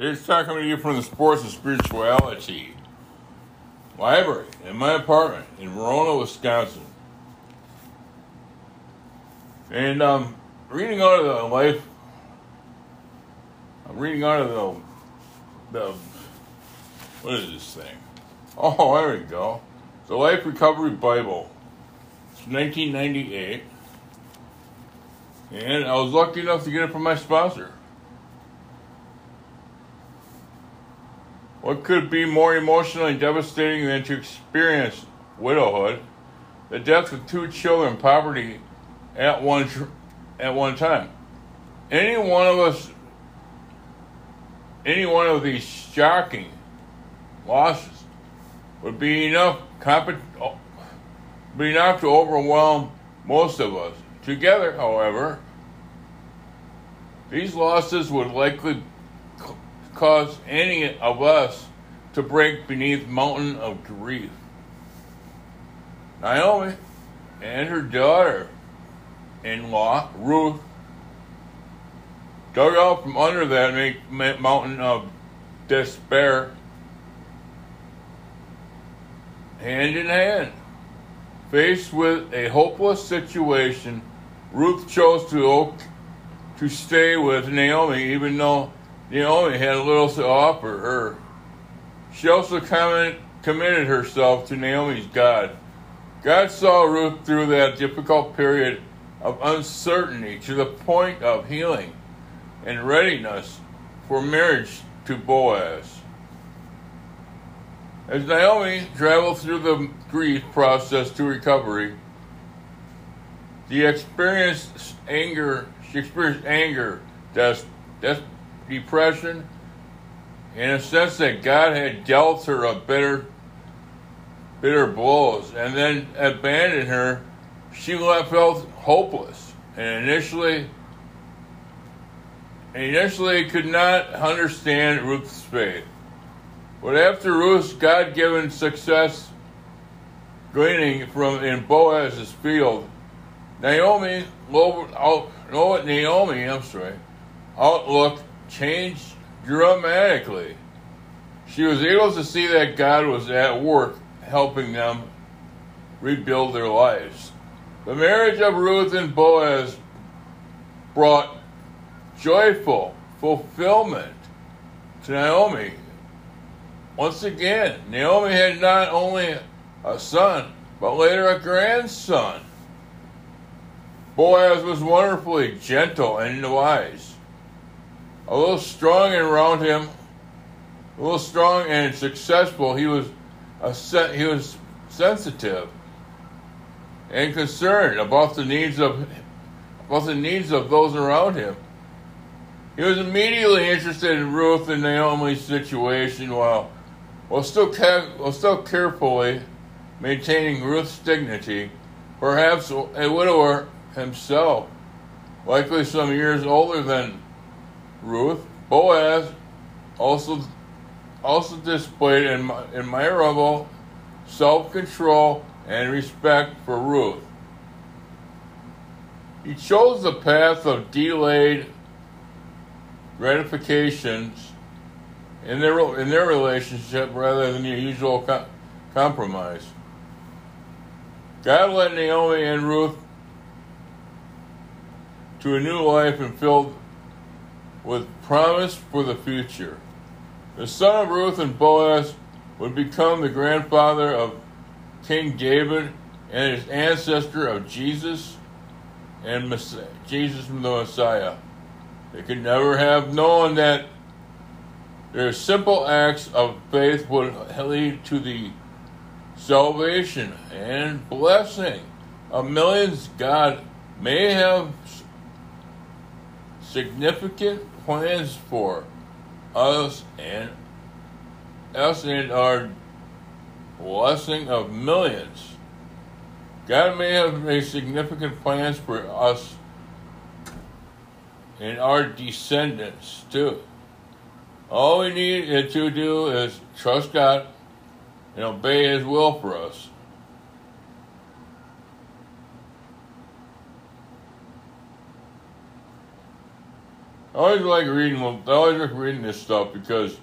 Here's talking to you from the Sports and Spirituality Library in my apartment in Verona, Wisconsin. And um, reading out of the life, I'm reading out of the, the, what is this thing? Oh, there we go. The Life Recovery Bible. It's 1998. And I was lucky enough to get it from my sponsor. What could be more emotionally devastating than to experience widowhood, the death of two children, poverty at one at one time? Any one of us, any one of these shocking losses would be enough be enough to overwhelm most of us. Together, however, these losses would likely cause any of us to break beneath mountain of grief. Naomi and her daughter-in-law, Ruth, dug out from under that mountain of despair, hand in hand. Faced with a hopeless situation, Ruth chose to, to stay with Naomi even though Naomi had little to offer her. She also committed herself to Naomi's God. God saw Ruth through that difficult period of uncertainty to the point of healing and readiness for marriage to Boaz. As Naomi traveled through the grief process to recovery, she experienced anger. She experienced anger, des- des- depression, in a sense that God had dealt her a bitter, bitter blows, and then abandoned her. She felt hopeless, and initially, initially could not understand Ruth's faith. But after Ruth's God-given success gleaning from in Boaz's field, Naomi, Naomi, I'm sorry, outlook changed dramatically. She was able to see that God was at work helping them rebuild their lives. The marriage of Ruth and Boaz brought joyful fulfillment to Naomi. Once again, Naomi had not only a son, but later a grandson. Boaz was wonderfully gentle and wise a little strong and around him, a little strong and successful. He was a he was sensitive and concerned about the needs of about the needs of those around him. He was immediately interested in Ruth and Naomi's situation while while still ca- while still carefully maintaining Ruth's dignity, perhaps a widower himself, likely some years older than Ruth, Boaz also also displayed in admirable self-control and respect for Ruth. He chose the path of delayed gratifications in their in their relationship rather than the usual co- compromise. God led Naomi and Ruth to a new life and filled with promise for the future. The son of Ruth and Boaz would become the grandfather of King David and his ancestor of Jesus and Messiah, Jesus the Messiah. They could never have known that their simple acts of faith would lead to the salvation and blessing of millions. God may have significant plans for us and us and our blessing of millions. God may have made significant plans for us and our descendants too. All we need to do is trust God and obey His will for us. Always like reading. I always like reading this stuff because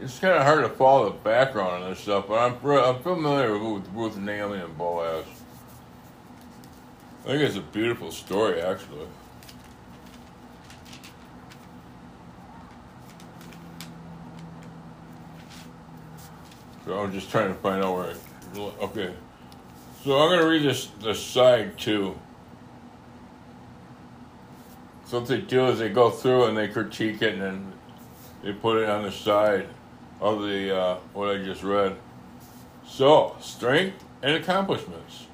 it's kind of hard to follow the background on this stuff. But I'm I'm familiar with Ruth and Naomi and Boaz. I think it's a beautiful story, actually. So I'm just trying to find out where. I, okay, so I'm to read this the side too. So what they do is they go through and they critique it and then they put it on the side of the uh, what I just read. So strength and accomplishments.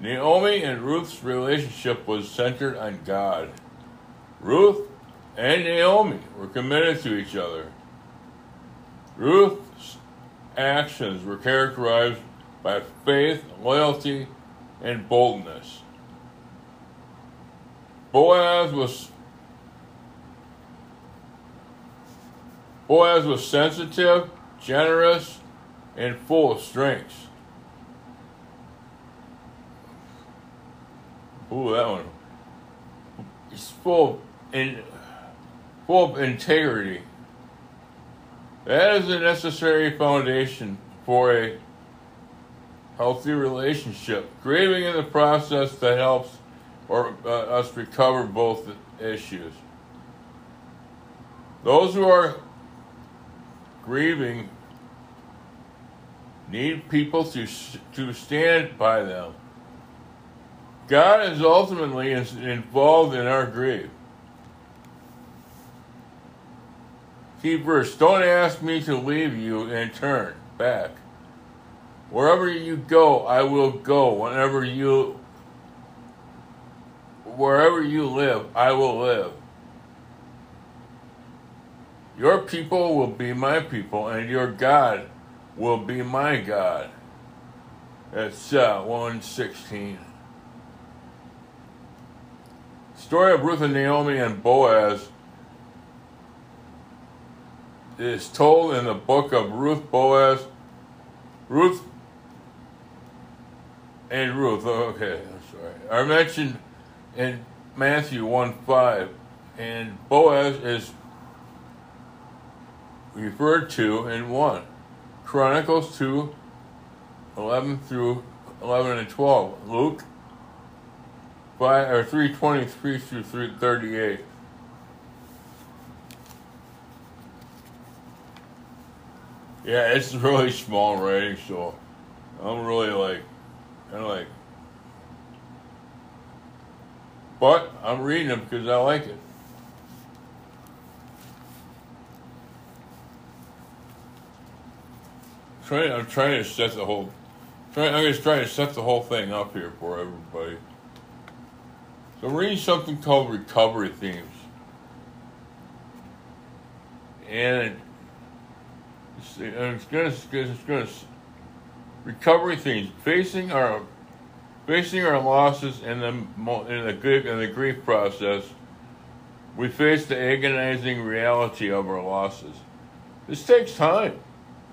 Naomi and Ruth's relationship was centered on God. Ruth and Naomi were committed to each other. Ruth's actions were characterized by faith, loyalty, and boldness. Boaz was Boaz was sensitive, generous, and full of strengths. Ooh, that one. He's full in full of integrity. That is a necessary foundation for a healthy relationship. Grieving in the process that helps or uh, us recover both issues. Those who are grieving need people to to stand by them. God is ultimately involved in our grief. Key verse, don't ask me to leave you and turn back. Wherever you go, I will go. Whenever you wherever you live, I will live. Your people will be my people, and your God will be my God. That's uh, 116. Story of Ruth and Naomi and Boaz is told in the book of Ruth Boaz. Ruth and Ruth, okay, sorry, are mentioned in Matthew 1 5, and Boaz is referred to in 1. Chronicles 2 11 through 11 and 12. Luke 5 or 323 through 338. Yeah, it's really small writing, so I'm really like, kind of like, but I'm reading them because I like it. Trying, I'm trying to set the whole, trying, I'm just trying to set the whole thing up here for everybody. So I'm reading something called Recovery Themes. And it's, it's gonna, it's gonna, recovery themes, facing our, facing our losses in the, in the, the grief process, we face the agonizing reality of our losses. This takes time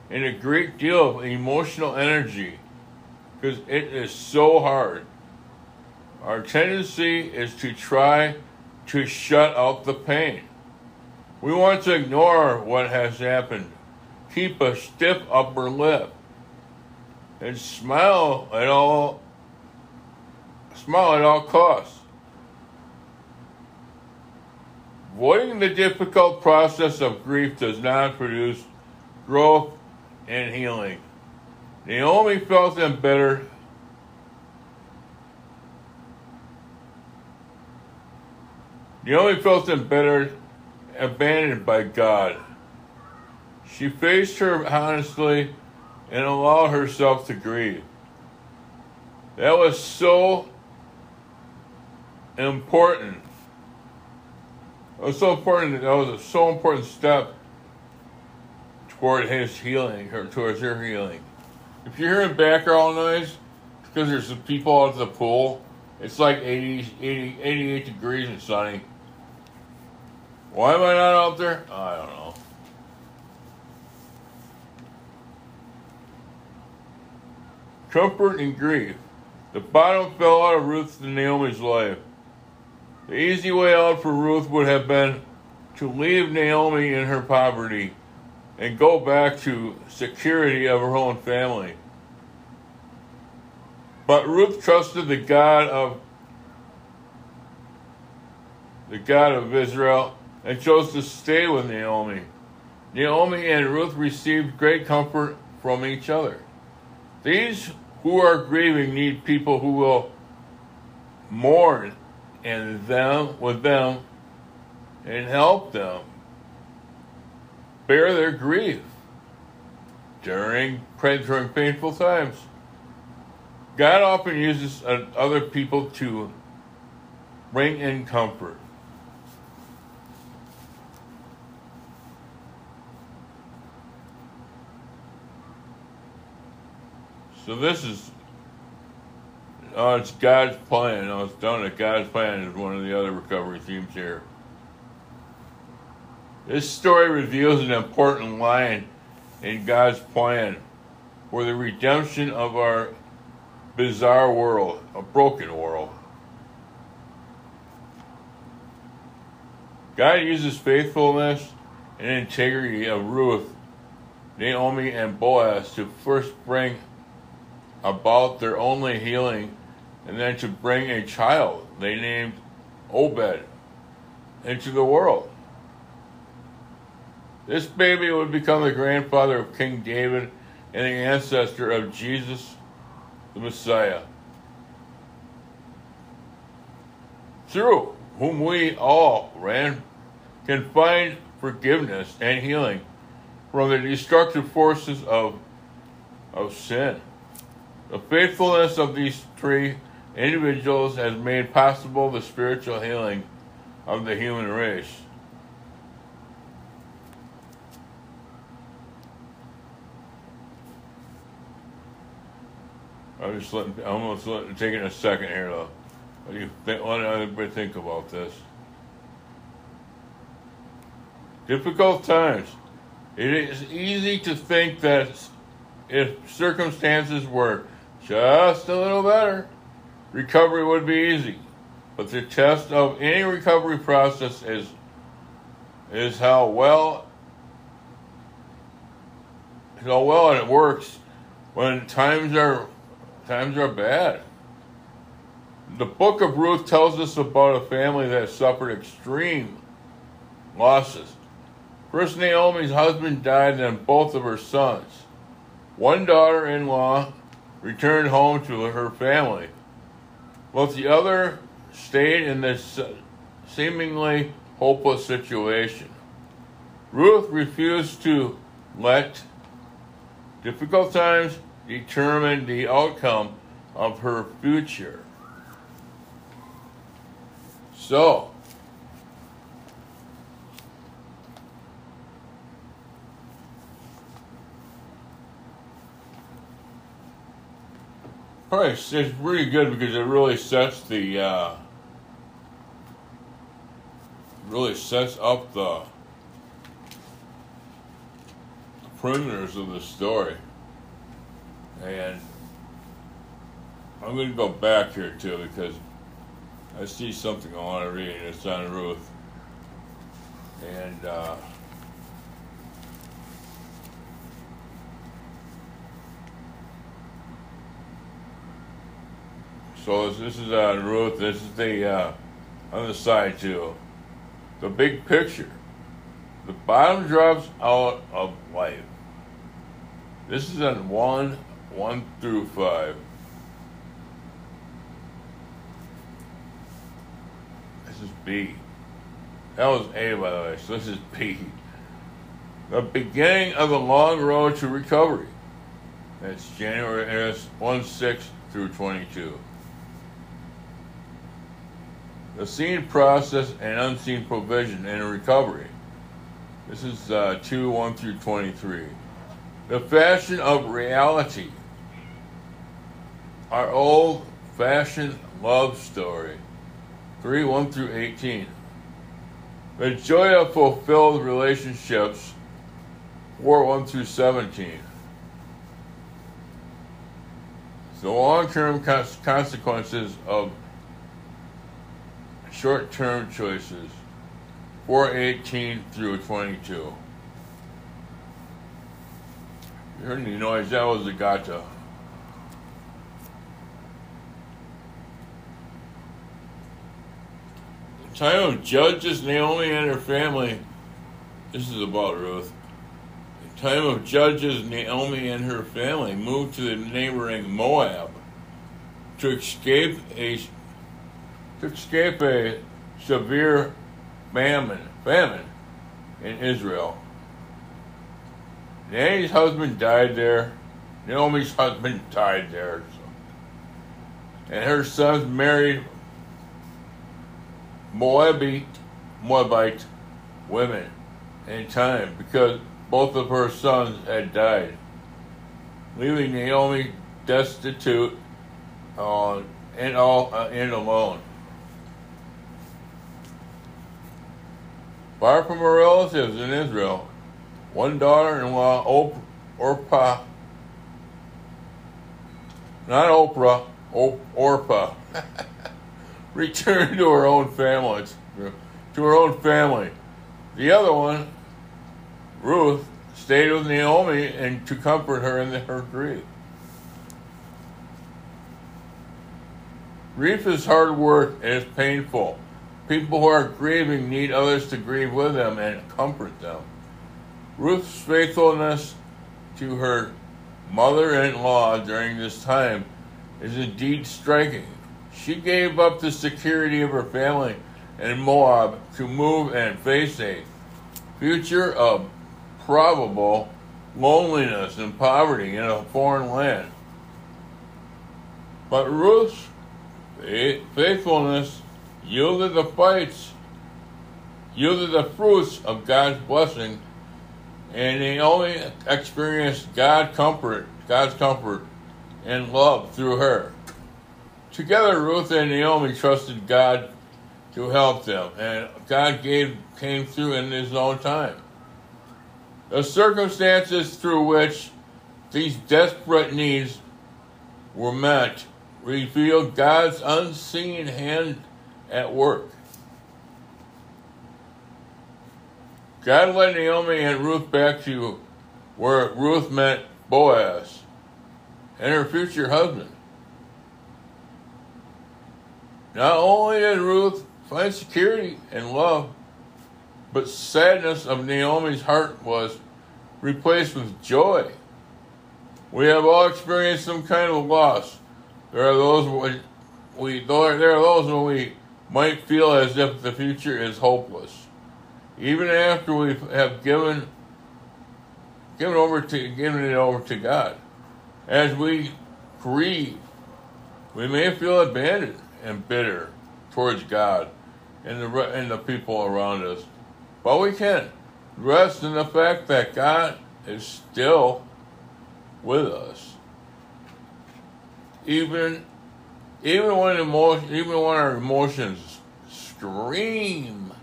and a great deal of emotional energy because it is so hard. Our tendency is to try to shut out the pain. We want to ignore what has happened, keep a stiff upper lip, and smile at all smile at all costs. Avoiding the difficult process of grief does not produce growth and healing. Naomi felt embittered Naomi felt embittered, abandoned by God. She faced her honestly and allowed herself to grieve. That was so important. It was so important. That was a so important step toward his healing, or towards her healing. If you're hearing background noise, because there's some people out at the pool. It's like 80, 80, 88 degrees and sunny. Why am I not out there? I don't know. Comfort and grief. The bottom fell out of Ruth and Naomi's life. The easy way out for Ruth would have been to leave Naomi in her poverty and go back to security of her own family. But Ruth trusted the God of the God of Israel and chose to stay with Naomi. Naomi and Ruth received great comfort from each other. These who are grieving need people who will mourn and them with them and help them bear their grief during during painful times. God often uses other people to bring in comfort. So this is, oh, it's God's plan. Oh, it's done it. God's plan is one of the other recovery themes here. This story reveals an important line in God's plan for the redemption of our bizarre world, a broken world. God uses faithfulness and integrity of Ruth, Naomi, and Boaz to first bring about their only healing and then to bring a child they named Obed into the world. This baby would become the grandfather of King David and the ancestor of Jesus, the Messiah, through whom we all ran can find forgiveness and healing from the destructive forces of, of sin. The faithfulness of these three individuals has made possible the spiritual healing of the human race. I'm just letting, almost letting, taking a second here though. What do you think, what do everybody think about this? Difficult times. It is easy to think that if circumstances were just a little better, recovery would be easy. But the test of any recovery process is is how well how well it works when times are times are bad. The book of Ruth tells us about a family that suffered extreme losses. First, Naomi's husband died, and both of her sons. One daughter in law returned home to her family, while the other stayed in this uh, seemingly hopeless situation. Ruth refused to let difficult times determine the outcome of her future. So, It's, it's really good because it really sets the uh, really sets up the perimeters of the story. And I'm going to go back here too because I see something I want to read. It's on Ruth. And uh, So this is on uh, Ruth. This is the uh, on the side too. The big picture. The bottom drops out of life. This is on one, one through five. This is B. That was A, by the way. So this is B. The beginning of the long road to recovery. That's January. It's one six through twenty two the seen process and unseen provision in recovery. This is uh, 2 1 through 23. The fashion of reality. Our old fashioned love story. 3 1 through 18. The joy of fulfilled relationships. 4 1 through 17. The long term consequences of short term choices 418 through 22. You heard any noise? That was the gata. The time of Judges, Naomi and her family. This is about Ruth. The time of Judges, Naomi and her family moved to the neighboring Moab to escape a to escape a severe famine famine in Israel. Naomi's husband died there. Naomi's husband died there. So. And her sons married Moabite, Moabite women in time because both of her sons had died, leaving Naomi destitute uh, and all uh, and alone. Far from her relatives in Israel, one daughter-in-law, Op- Orpah, not Oprah, Op- Orpah, returned to her own family, to her own family. The other one, Ruth, stayed with Naomi and to comfort her in her grief. Grief is hard work and it's painful. People who are grieving need others to grieve with them and comfort them. Ruth's faithfulness to her mother in law during this time is indeed striking. She gave up the security of her family in Moab to move and face a future of probable loneliness and poverty in a foreign land. But Ruth's faithfulness yielded the fights, yielded the fruits of God's blessing, and they only experienced God comfort, God's comfort and love through her. Together, Ruth and Naomi trusted God to help them, and God gave came through in His own time. The circumstances through which these desperate needs were met reveal God's unseen hand at work. God led Naomi and Ruth back to where Ruth met Boaz and her future husband. Not only did Ruth find security and love, but sadness of Naomi's heart was replaced with joy. We have all experienced some kind of loss. There are those we, we there are those when we might feel as if the future is hopeless, even after we have given given over to given it over to God. As we grieve, we may feel abandoned and bitter towards God and the and the people around us, but we can rest in the fact that God is still with us, even even when emotion, even when our emotions scream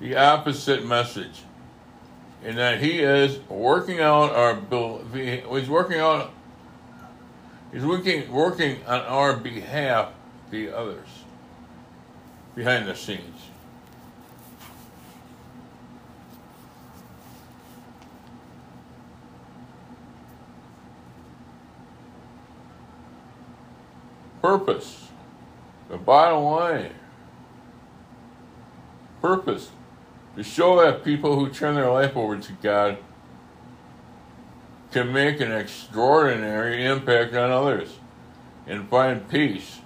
the opposite message, in that He is working out our He's working out. He's working working on our behalf, the others, behind the scenes. Purpose. The bottom line. Purpose. To show that people who turn their life over to God can make an extraordinary impact on others and find peace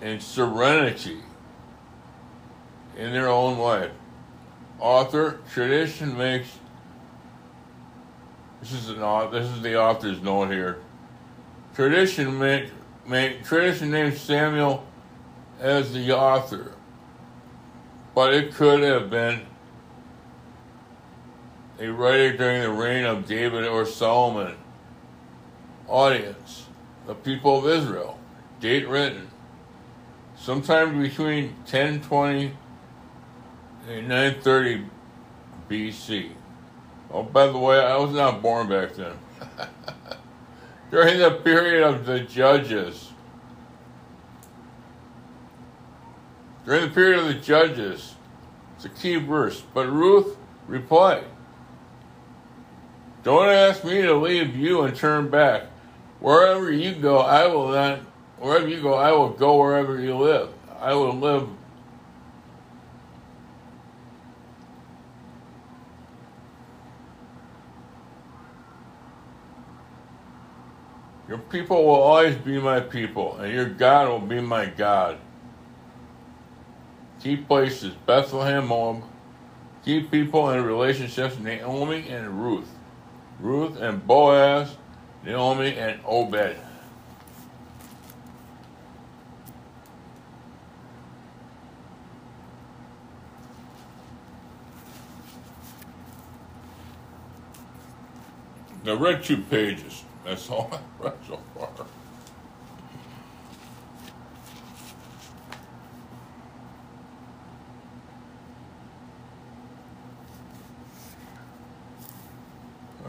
and serenity in their own life. Author tradition makes this is an this is the author's note here. Tradition make, make tradition names Samuel as the author, but it could have been a writer during the reign of David or Solomon. Audience, the people of Israel. Date written. Sometime between 1020 and 930 BC. Oh, by the way, I was not born back then. During the period of the judges, during the period of the judges. It's a key verse. But Ruth replied, Don't ask me to leave you and turn back. Wherever you go, I will not, wherever you go, I will go wherever you live. I will live people will always be my people, and your God will be my God. Key places Bethlehem, Moab. Key people and relationships Naomi and Ruth. Ruth and Boaz, Naomi and Obed. I read two pages. That's all I've read so far.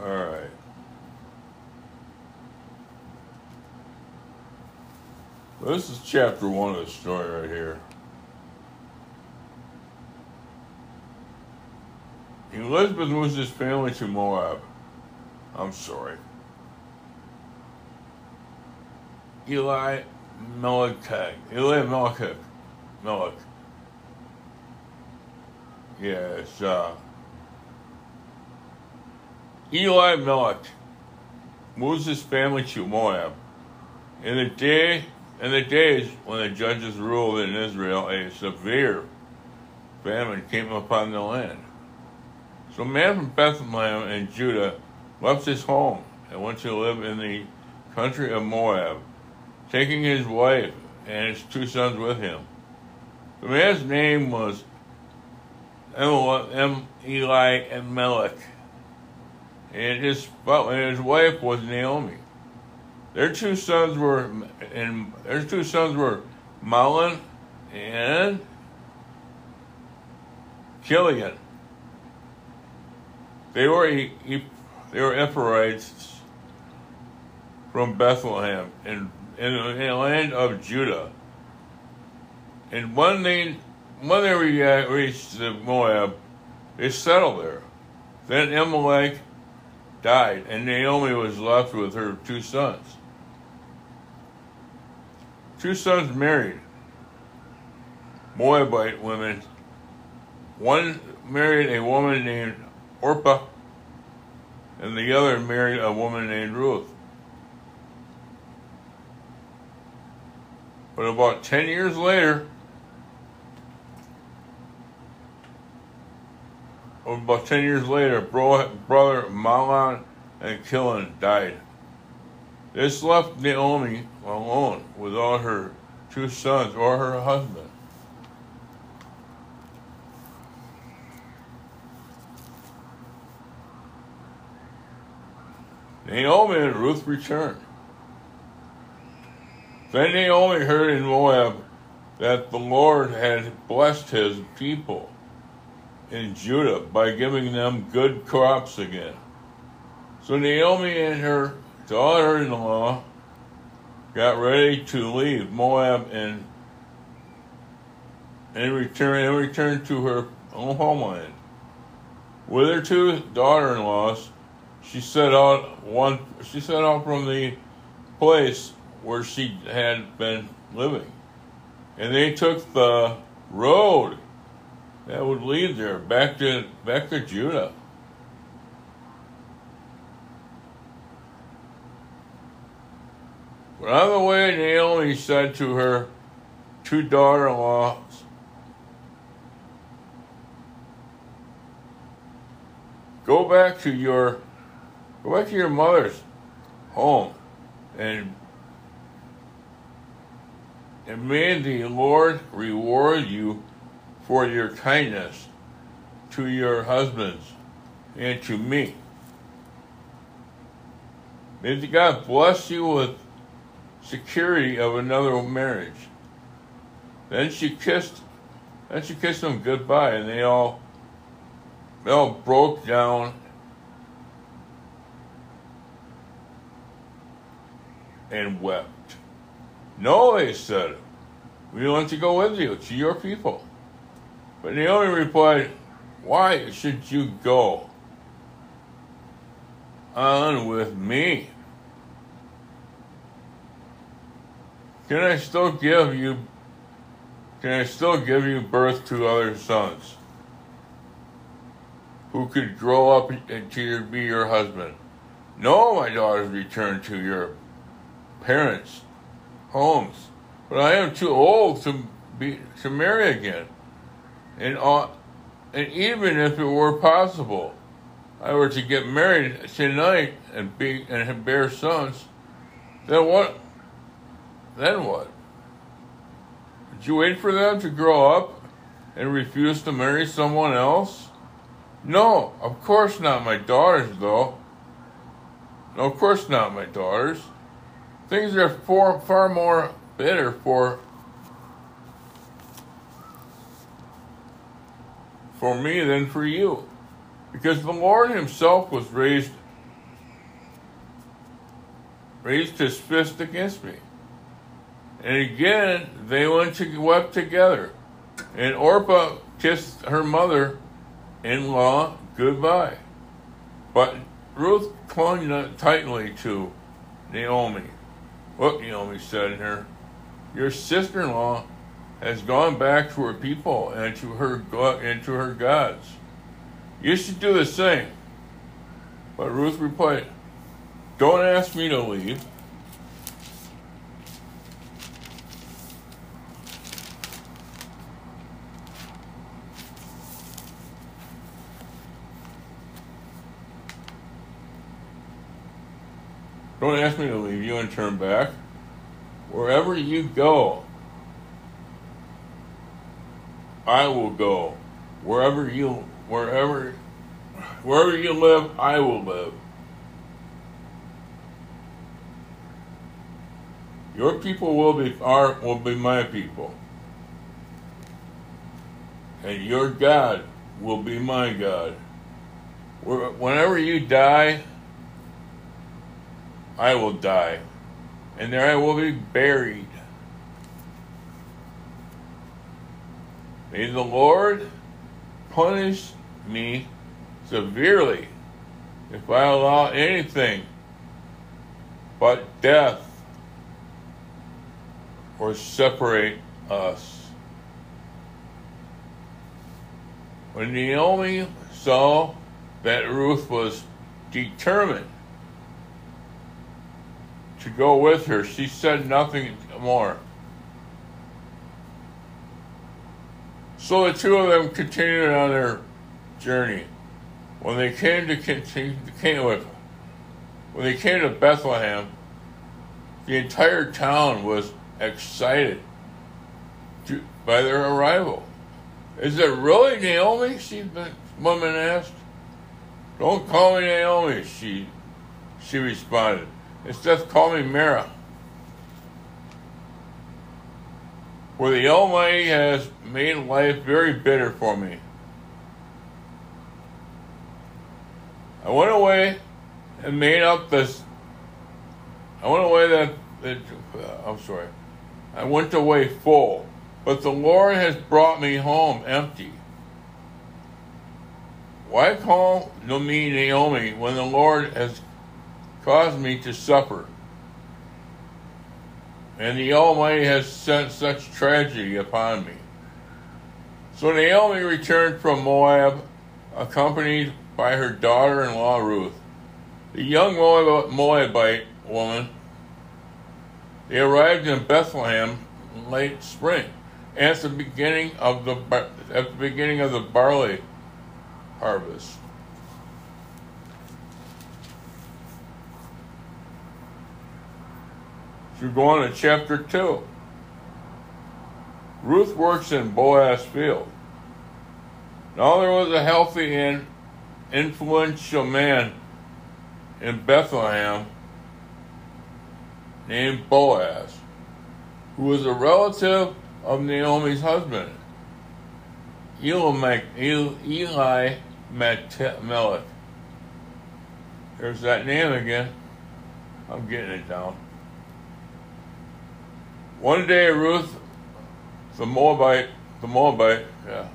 All right. This is chapter one of the story right here. Elizabeth moves his family to Moab. I'm sorry. Eli Melech. Elimelech. Melech. Yes, uh, Elimelech moves his family to Moab. In the day in the days when the judges ruled in Israel, a severe famine came upon the land. So a man from Bethlehem in Judah left his home and went to live in the country of Moab taking his wife and his two sons with him. The man's name was M. Eli and Melech, and his and his wife was Naomi. Their two sons were and their two sons were Mahlon and Chilion. They were they were Ephraimites from Bethlehem in, in the land of Judah. And when they when they reached the Moab, they settled there. Then Amalek died, and Naomi was left with her two sons. Two sons married Moabite women. One married a woman named Orpah, and the other married a woman named Ruth. But about 10 years later, about 10 years later, bro, brother Mahlon and Chilion died. This left Naomi alone without her two sons or her husband. Naomi and Ruth returned. Then Naomi heard in Moab that the Lord had blessed his people in Judah by giving them good crops again. So Naomi and her daughter in law got ready to leave Moab and and return and return to her own homeland. With her two daughter in laws, she set out one she set out from the place where she had been living. And they took the road that would lead there back to back to Judah. But on the way, Naomi said to her two daughter-in-laws, "Go back to your, go back to your mother's home, and and may the Lord reward you for your kindness to your husbands and to me. May the God bless you with security of another marriage. Then she kissed then she kissed them goodbye and they all they all broke down and wept. No, they said, We want to go with you to your people. But Naomi replied, Why should you go on with me? Can I still give you can I still give you birth to other sons who could grow up to be your husband? No, my daughters, return to your parents' homes, but I am too old to be to marry again. And uh, and even if it were possible, I were to get married tonight and be and bear sons, then what? Then what? Would you wait for them to grow up and refuse to marry someone else? No, of course not my daughters, though. No, of course not my daughters. Things are far, far more better for for me than for you. Because the Lord himself was raised raised his fist against me. And again, they went to wept together. And Orpah kissed her mother in law goodbye. But Ruth clung tightly to Naomi. Look, Naomi said in her, your sister in law has gone back to her people and to her and to her gods. You should do the same. But Ruth replied, Don't ask me to leave. Don't ask me to leave you and turn back. Wherever you go, I will go. Wherever you wherever wherever you live, I will live. Your people will be are will be my people. And your God will be my God. Whenever you die, I will die, and there I will be buried. May the Lord punish me severely if I allow anything but death or separate us. When Naomi saw that Ruth was determined to go with her, she said nothing more. So the two of them continued on their journey. When they came to with, when they came to Bethlehem, the entire town was excited to, by their arrival. Is it really Naomi? She the woman asked. Don't call me Naomi, she she responded. It's just call me Mara. For the Almighty has made life very bitter for me. I went away and made up this. I went away that. that uh, I'm sorry. I went away full, but the Lord has brought me home empty. Why call me Naomi when the Lord has caused me to suffer. And the Almighty has sent such tragedy upon me. So Naomi returned from Moab, accompanied by her daughter in law Ruth. The young Moabite woman, they arrived in Bethlehem in late spring, at the beginning of the at the beginning of the barley harvest. You go on to chapter 2. Ruth works in Boaz field. Now there was a healthy and influential man in Bethlehem named Boaz, who was a relative of Naomi's husband, Eli Melech. There's that name again. I'm getting it down. One day Ruth the Moabite, the Moabite, yeah,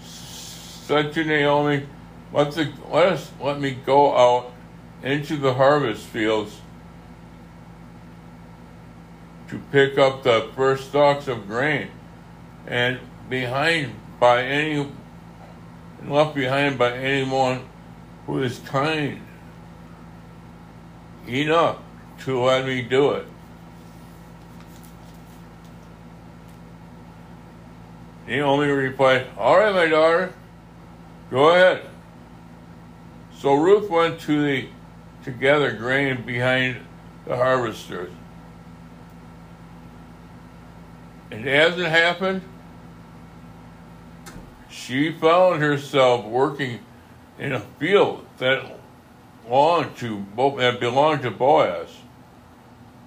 said to Naomi, let, the, let us let me go out into the harvest fields to pick up the first stalks of grain, and behind by any left behind by anyone who is kind enough to let me do it. Naomi replied, All right, my daughter, go ahead. So Ruth went to the to gather grain behind the harvesters. And as it happened, she found herself working in a field that belonged to that belonged to Boaz.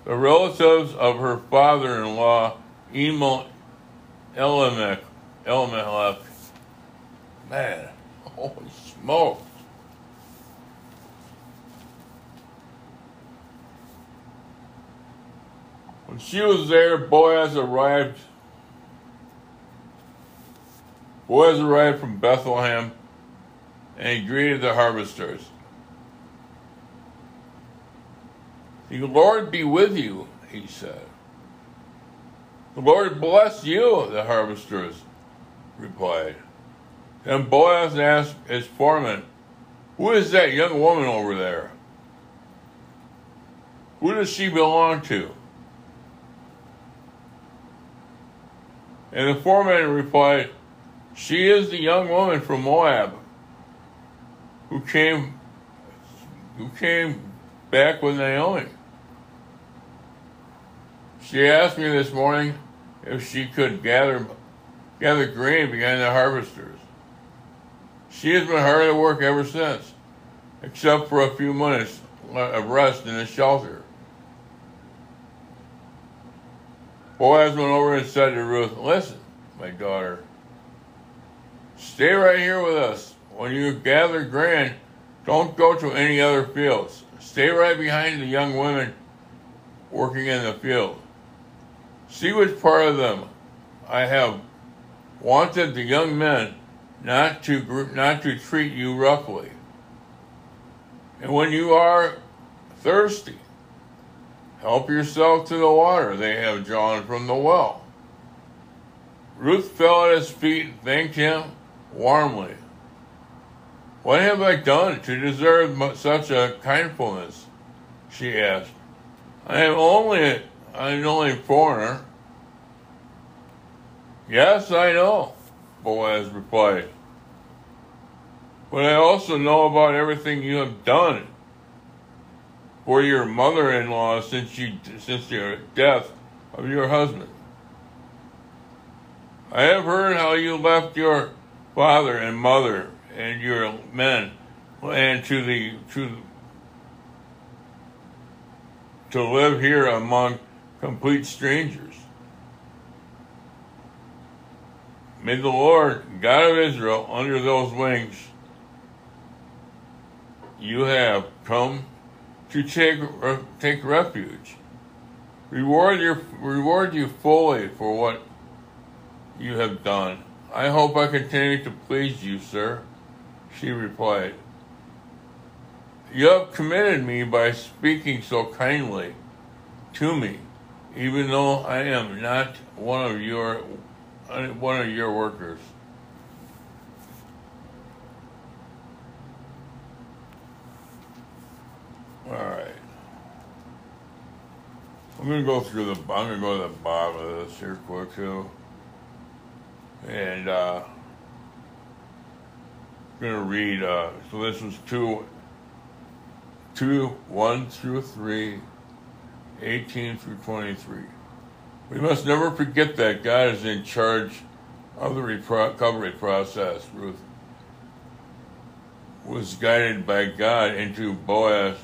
The relatives of her father-in-law, Emil Elimelech, Elimelech, man, holy smoke. When she was there, Boaz arrived. Boaz arrived from Bethlehem and he greeted the harvesters. The Lord be with you, he said. The Lord bless you, the harvesters replied. Then Boaz asked his foreman, Who is that young woman over there? Who does she belong to? And the foreman replied, She is the young woman from Moab who came who came back with Naomi. She asked me this morning if she could gather gather grain behind the harvesters. She has been hard at work ever since, except for a few minutes of rest in the shelter. Boaz went over and said to Ruth, Listen, my daughter, stay right here with us. When you gather grain, don't go to any other fields. Stay right behind the young women working in the field. See which part of them I have wanted the young men not to not to treat you roughly. And when you are thirsty, help yourself to the water they have drawn from the well. Ruth fell at his feet and thanked him warmly. What have I done to deserve such a kindness? She asked. I am only I'm only a foreigner. Yes, I know, Boaz replied. But I also know about everything you have done for your mother-in-law since you since the death of your husband. I have heard how you left your father and mother and your men and to the to to live here among complete strangers. May the Lord, God of Israel, under those wings you have come to take take refuge. Reward your reward you fully for what you have done. I hope I continue to please you, sir. She replied, You have committed me by speaking so kindly to me, even though I am not one of your one of your workers. All right. I'm gonna go through the. I'm gonna go to the bottom of this here quick too, and. uh I'm to read, uh, so this was 2, 2, 1 through 3, 18 through 23. We must never forget that God is in charge of the recovery process. Ruth was guided by God into Boaz,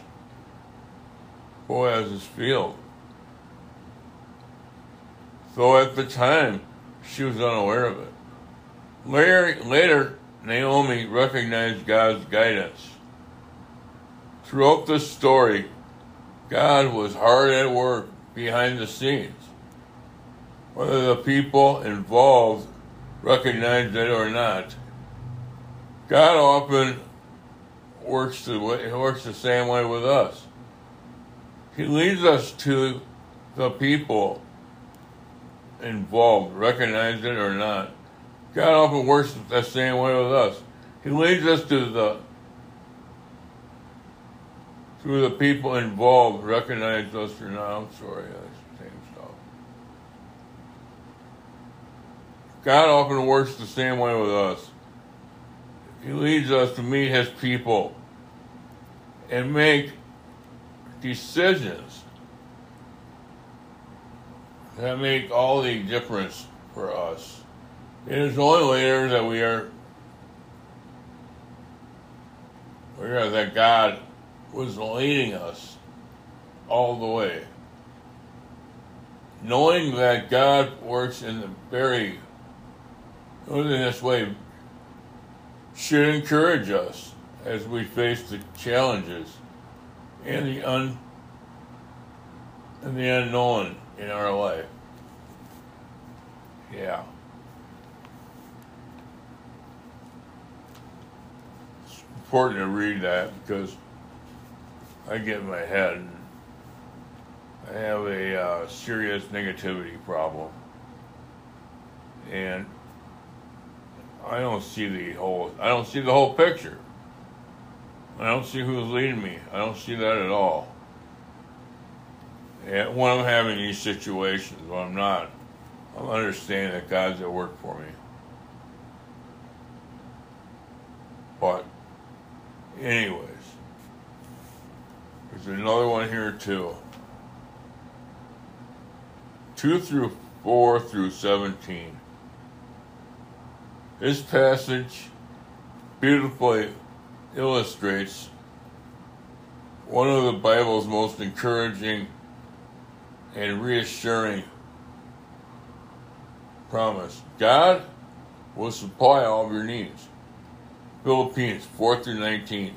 Boaz's field. Though at the time she was unaware of it. Later, later Naomi recognized God's guidance. Throughout this story, God was hard at work behind the scenes. Whether the people involved recognize it or not. God often works the way, works the same way with us. He leads us to the people involved, recognize it or not. God often works the same way with us. He leads us to the through the people involved, recognize us or not. I'm sorry, that's the same stuff. God often works the same way with us. He leads us to meet his people and make decisions that make all the difference for us. It is only later that we are we are that God was leading us all the way. Knowing that God works in the very in this way should encourage us as we face the challenges and the un and the unknown in our life. Yeah. It's important to read that because I get in my head. I have a uh, serious negativity problem. And I don't see the whole I don't see the whole picture. I don't see who's leading me. I don't see that at all. And when I'm having these situations, when I'm not, I'm understanding that God's at work for me. But, anyways, there's another one here too. 2 through 4 through 17. This passage beautifully illustrates one of the Bible's most encouraging and reassuring promise. God will supply all of your needs. Philippians 4 through 19.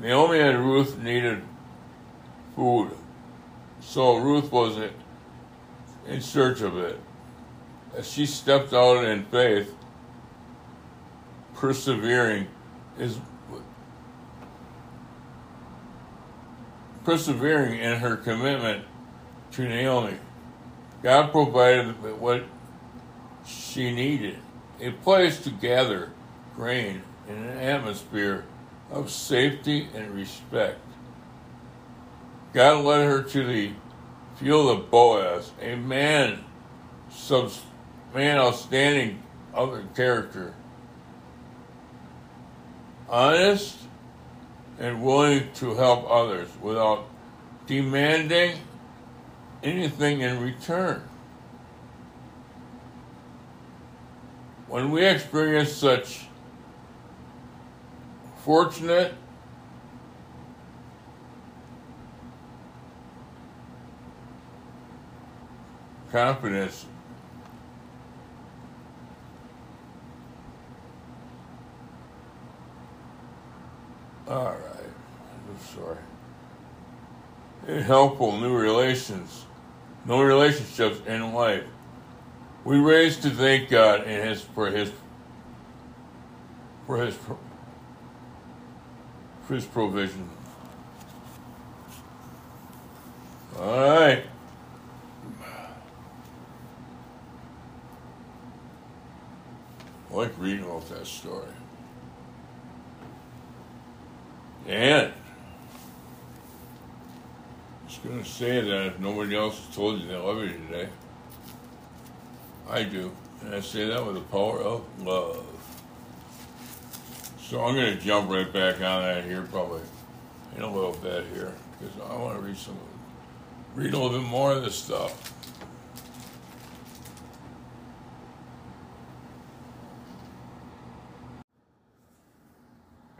Naomi and Ruth needed food, so Ruth was in search of it. As she stepped out in faith, persevering is persevering in her commitment to Naomi. God provided what she needed a place to gather grain in an atmosphere of safety and respect. God led her to the field of Boaz, a man, man outstanding other character, honest and willing to help others without demanding anything in return. When we experience such fortunate confidence all right i'm sorry and helpful new relations new relationships in life we raise to thank god in his for his for his for his provision. All right. I like reading off that story. And I was going to say that if nobody else has told you they love you today, I do. And I say that with the power of love. So I'm going to jump right back on that here, probably in a little bit here, because I want to read some, read a little bit more of this stuff.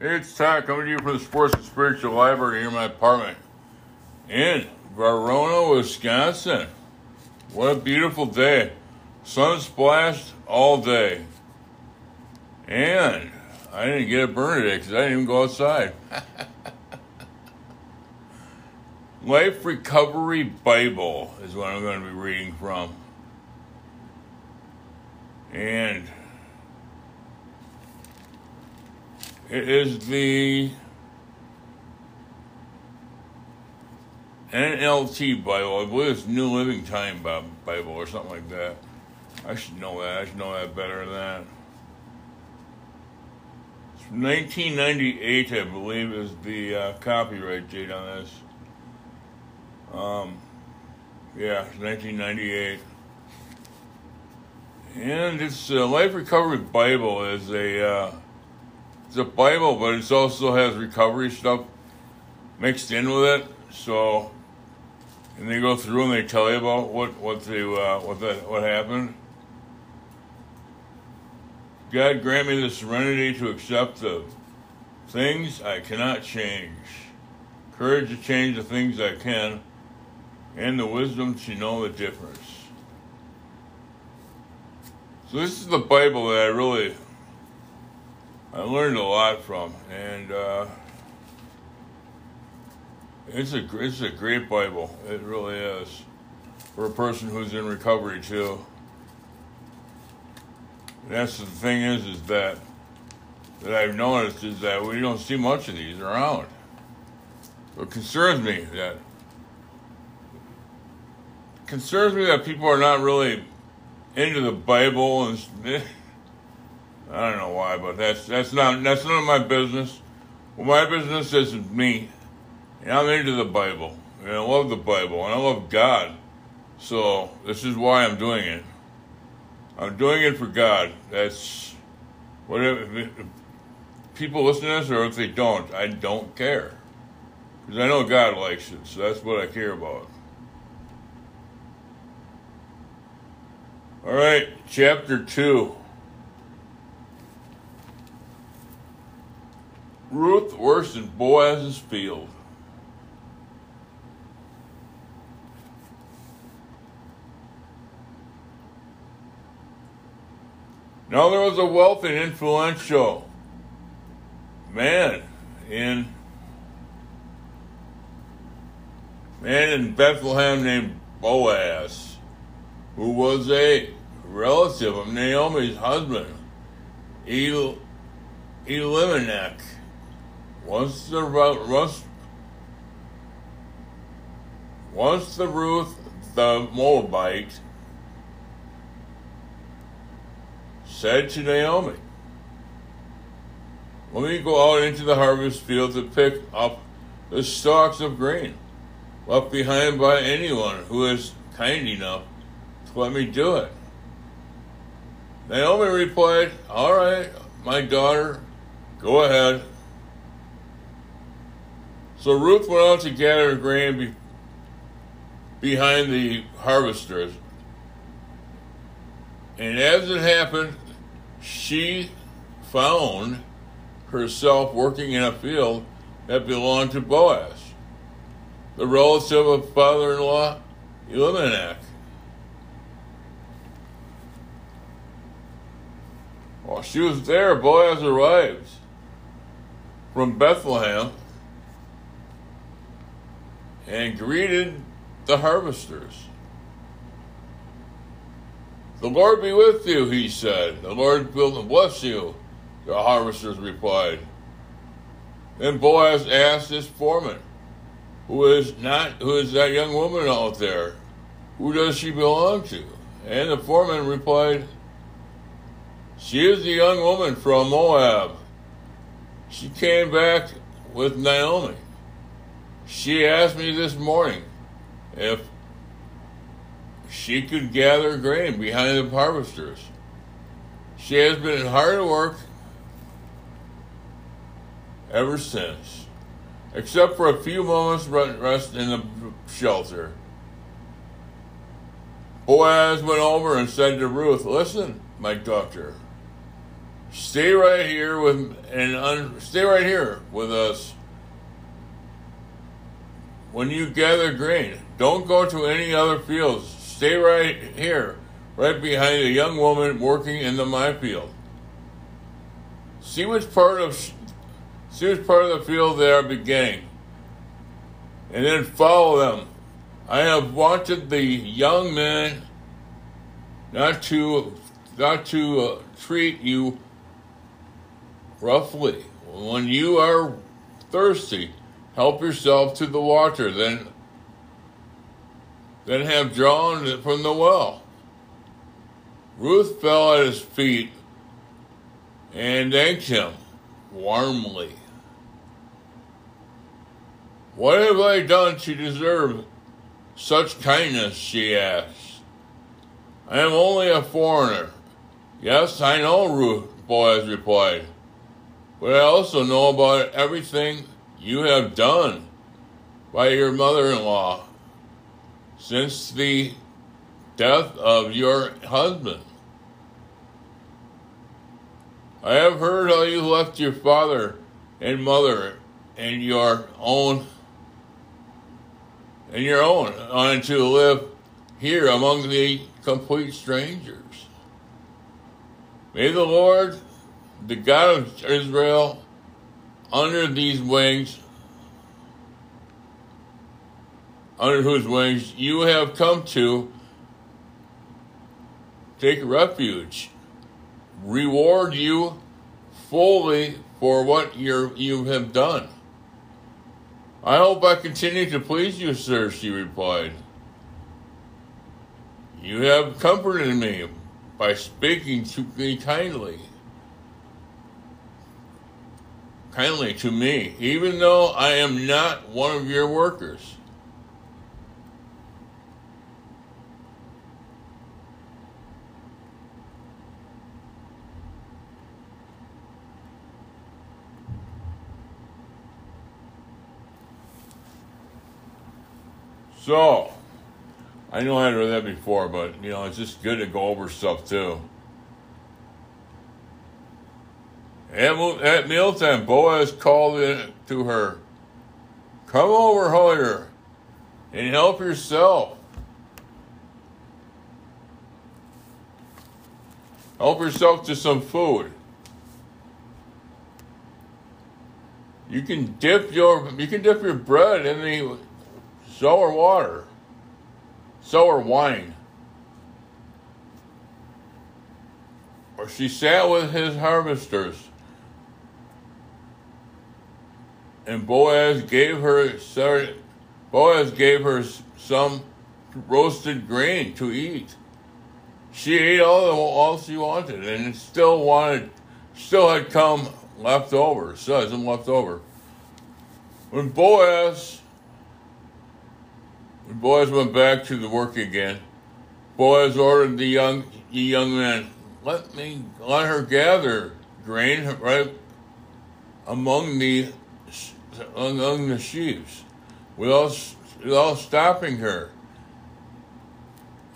It's Todd coming to you from the Sports and Spiritual Library here in my apartment in Verona, Wisconsin. What a beautiful day. Sun splashed all day. And I didn't get a burn today because I didn't even go outside. Life Recovery Bible is what I'm going to be reading from. And it is the NLT Bible. I believe it's New Living Time Bible or something like that. I should know that. I should know that better than that. 1998, I believe, is the uh, copyright date on this. Um, yeah, 1998. And it's uh, Life Recovery Bible is a uh, it's a Bible, but it also has recovery stuff mixed in with it. So, and they go through and they tell you about what what they uh, what that what happened. God grant me the serenity to accept the things I cannot change, courage to change the things I can, and the wisdom to know the difference. So this is the Bible that I really I learned a lot from, and uh, it's a it's a great Bible. It really is for a person who's in recovery too that's the thing is, is that that I've noticed is that we don't see much of these around. It concerns me that concerns me that people are not really into the Bible and I don't know why, but that's that's not that's none of my business. Well, my business is me, and I'm into the Bible, and I love the Bible, and I love God. So this is why I'm doing it. I'm doing it for God. That's whatever. People listen to this, or if they don't, I don't care. Because I know God likes it, so that's what I care about. All right, chapter 2. Ruth works in Boaz's field. Now there was a wealthy and influential man in man in Bethlehem named Boaz, who was a relative of Naomi's husband, El, Elimelech. Once the once, once the Ruth the Moabite said to Naomi, Let me go out into the harvest field to pick up the stalks of grain left behind by anyone who is kind enough to let me do it. Naomi replied, All right, my daughter, go ahead. So Ruth went out to gather grain be- behind the harvesters. And as it happened, she found herself working in a field that belonged to Boaz, the relative of father in law Elimelech. While she was there, Boaz arrived from Bethlehem and greeted the harvesters. The Lord be with you, he said. The Lord will bless you, the harvesters replied. Then Boaz asked his foreman, Who is not who is that young woman out there? Who does she belong to? And the foreman replied, She is the young woman from Moab. She came back with Naomi. She asked me this morning if she could gather grain behind the harvesters. She has been hard at work ever since, except for a few moments rest in the shelter. Boaz went over and said to Ruth, "Listen, my daughter, stay right here with and un, stay right here with us when you gather grain. Don't go to any other fields Stay right here, right behind a young woman working in the my field. See which part of see which part of the field they are beginning, and then follow them. I have wanted the young men not to not to uh, treat you roughly. When you are thirsty, help yourself to the water, then then have drawn it from the well. Ruth fell at his feet and thanked him warmly. What have I done to deserve such kindness? she asked. I am only a foreigner. Yes, I know, Ruth, Boaz replied. But I also know about everything you have done by your mother in law since the death of your husband. I have heard how you left your father and mother and your own and your own on to live here among the complete strangers. May the Lord, the God of Israel, under these wings, under whose wings you have come to take refuge, reward you fully for what you you have done. I hope I continue to please you, sir, she replied. You have comforted me by speaking to me kindly. Kindly to me, even though I am not one of your workers. So, I know I had read that before, but you know, it's just good to go over stuff too. At, at mealtime, Boaz called in to her, Come over, Hoyer, and help yourself. Help yourself to some food. You can dip your you can dip your bread in the sour water sour wine. Or she sat with his harvesters. And Boaz gave her Boaz gave her some roasted grain to eat. She ate all all she wanted, and still wanted, still had come left over. Says some left over. When Boaz when Boaz went back to the work again, Boaz ordered the young the young man, let me let her gather grain right among the among the sheaves, without without stopping her,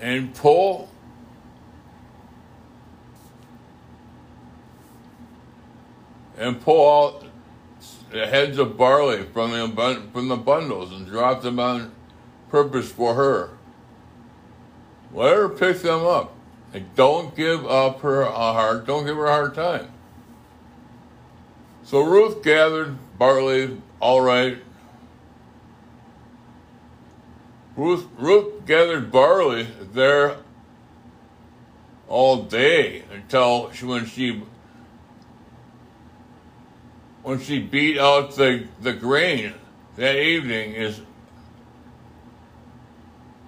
and pull and pull out the heads of barley from the from the bundles and drop them on purpose for her. Let her pick them up. And don't give up her a hard don't give her a hard time. So Ruth gathered barley, all right. Ruth Ruth gathered barley there all day until she, when she when she beat out the, the grain that evening is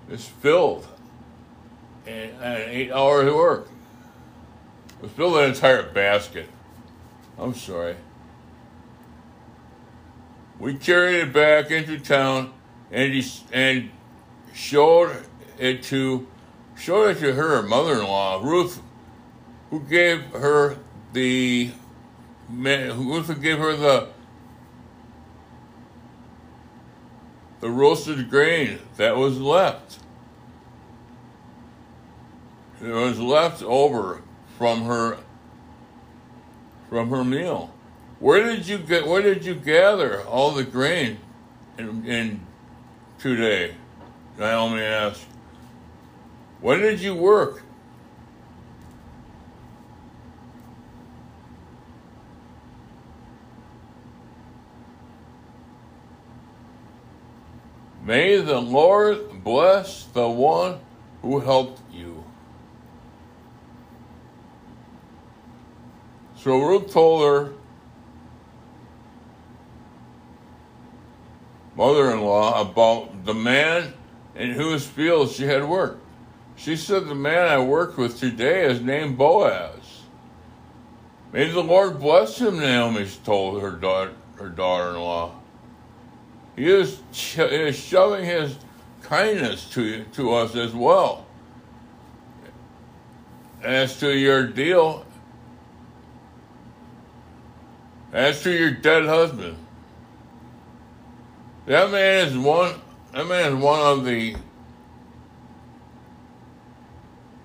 is filled and, and eight hours of work. It was filled an entire basket. I'm sorry. We carried it back into town and he, and showed it to showed it to her mother-in-law Ruth, who gave her the Ruth gave her the the roasted grain that was left. It was left over from her from her meal. Where did you get where did you gather all the grain in, in today? Naomi asked. When did you work? May the Lord bless the one who helped you. So Ruth told her mother in law about the man in whose field she had worked. She said, The man I worked with today is named Boaz. May the Lord bless him, Naomi told her daughter, her daughter-in-law. He he is showing his kindness to, to us as well. As to your deal, as to your dead husband, that man is one. That man is one of the.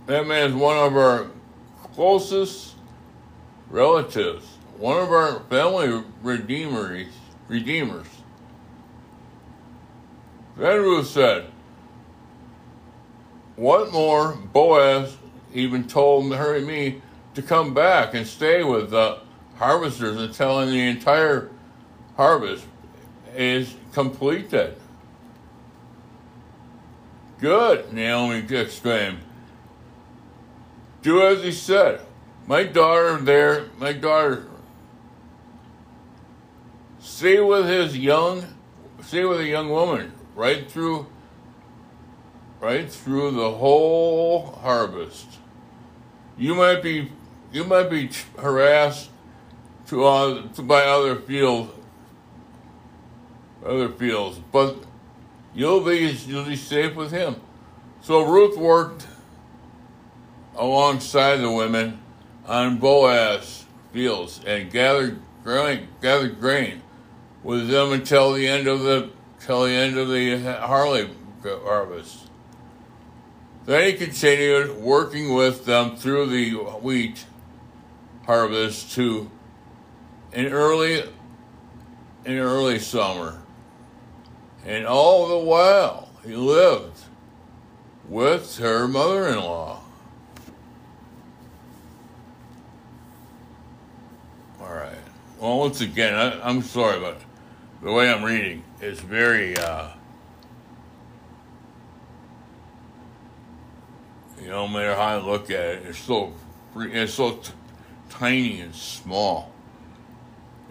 That man is one of our closest relatives, one of our family redeemers. Redeemers. Then Ruth said, "What more?" Boaz even told her and me to come back and stay with the harvesters until the entire harvest is completed. Good, Naomi exclaimed. Do as he said. My daughter there, my daughter, stay with his young, stay with a young woman right through, right through the whole harvest. You might be, you might be harassed to, uh, to by other field other fields, but you'll be you'll be safe with him. So Ruth worked alongside the women on Boaz fields and gathered grain, gathered grain with them until the end of the till the end of the barley harvest. Then he continued working with them through the wheat harvest to in early in early summer. And all the while, he lived with her mother in law. All right. Well, once again, I, am sorry, but the way I'm reading is very, uh, you know, no matter how I look at it, it's so, it's so t- tiny and small.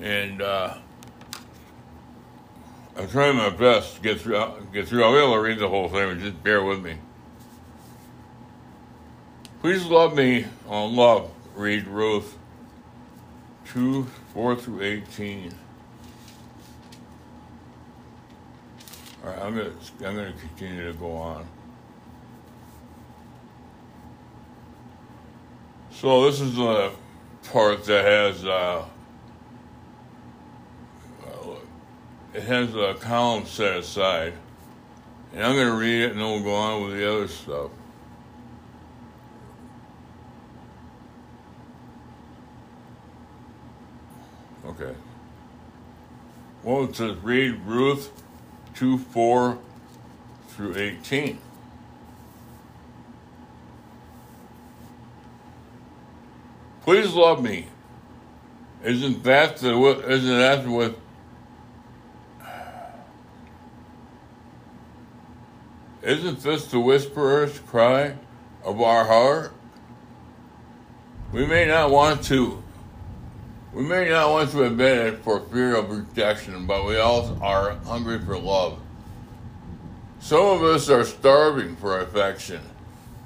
And, uh, I'm trying my best to get through. Get through. I'll be able to read the whole thing, but just bear with me. Please love me on love. Read Ruth two four through eighteen. All right, I'm gonna I'm gonna continue to go on. So this is the part that has. Uh, it has a column set aside. And I'm going to read it and then we'll go on with the other stuff. Okay. Well, it says read Ruth 2 4 through 18. Please love me. Isn't that the isn't that what Isn't this the whisperer's cry of our heart? We may not want to. We may not want to admit it for fear of rejection, but we all are hungry for love. Some of us are starving for affection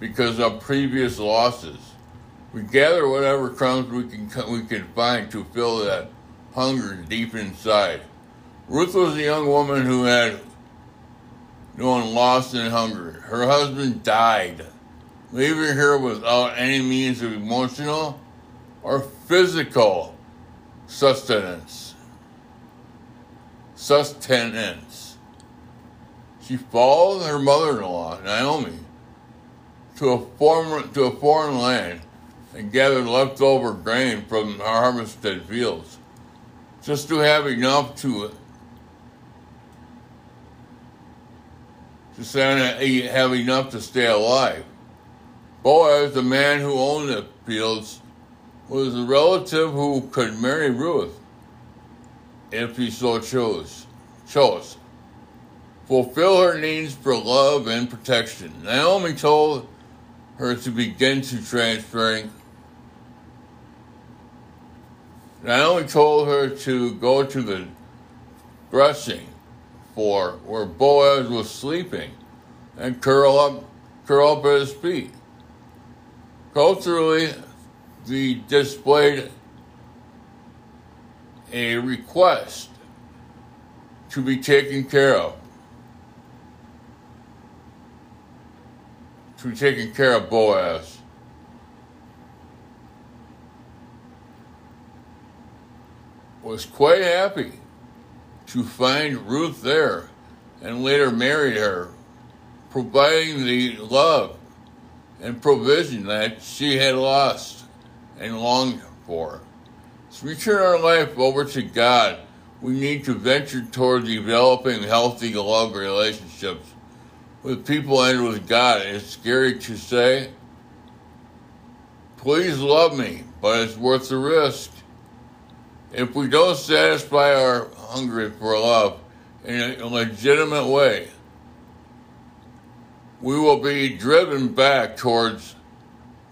because of previous losses. We gather whatever crumbs we can we can find to fill that hunger deep inside. Ruth was a young woman who had going lost in hunger. Her husband died, leaving her without any means of emotional or physical sustenance. Sustenance. She followed her mother-in-law, Naomi, to a, former, to a foreign land and gathered leftover grain from harvested fields, just to have enough to to have enough to stay alive. Boaz, the man who owned the fields, was a relative who could marry Ruth if he so chose. Chose. Fulfill her needs for love and protection. Naomi told her to begin to transferring Naomi told her to go to the dressing for where Boaz was sleeping and curl up curl up at his feet. Culturally, the displayed a request to be taken care of. To be taken care of Boaz. Was quite happy to find Ruth there and later married her, providing the love and provision that she had lost and longed for. To return our life over to God, we need to venture toward developing healthy love relationships with people and with God. It's scary to say, please love me, but it's worth the risk. If we don't satisfy our hunger for love in a legitimate way, we will be driven back towards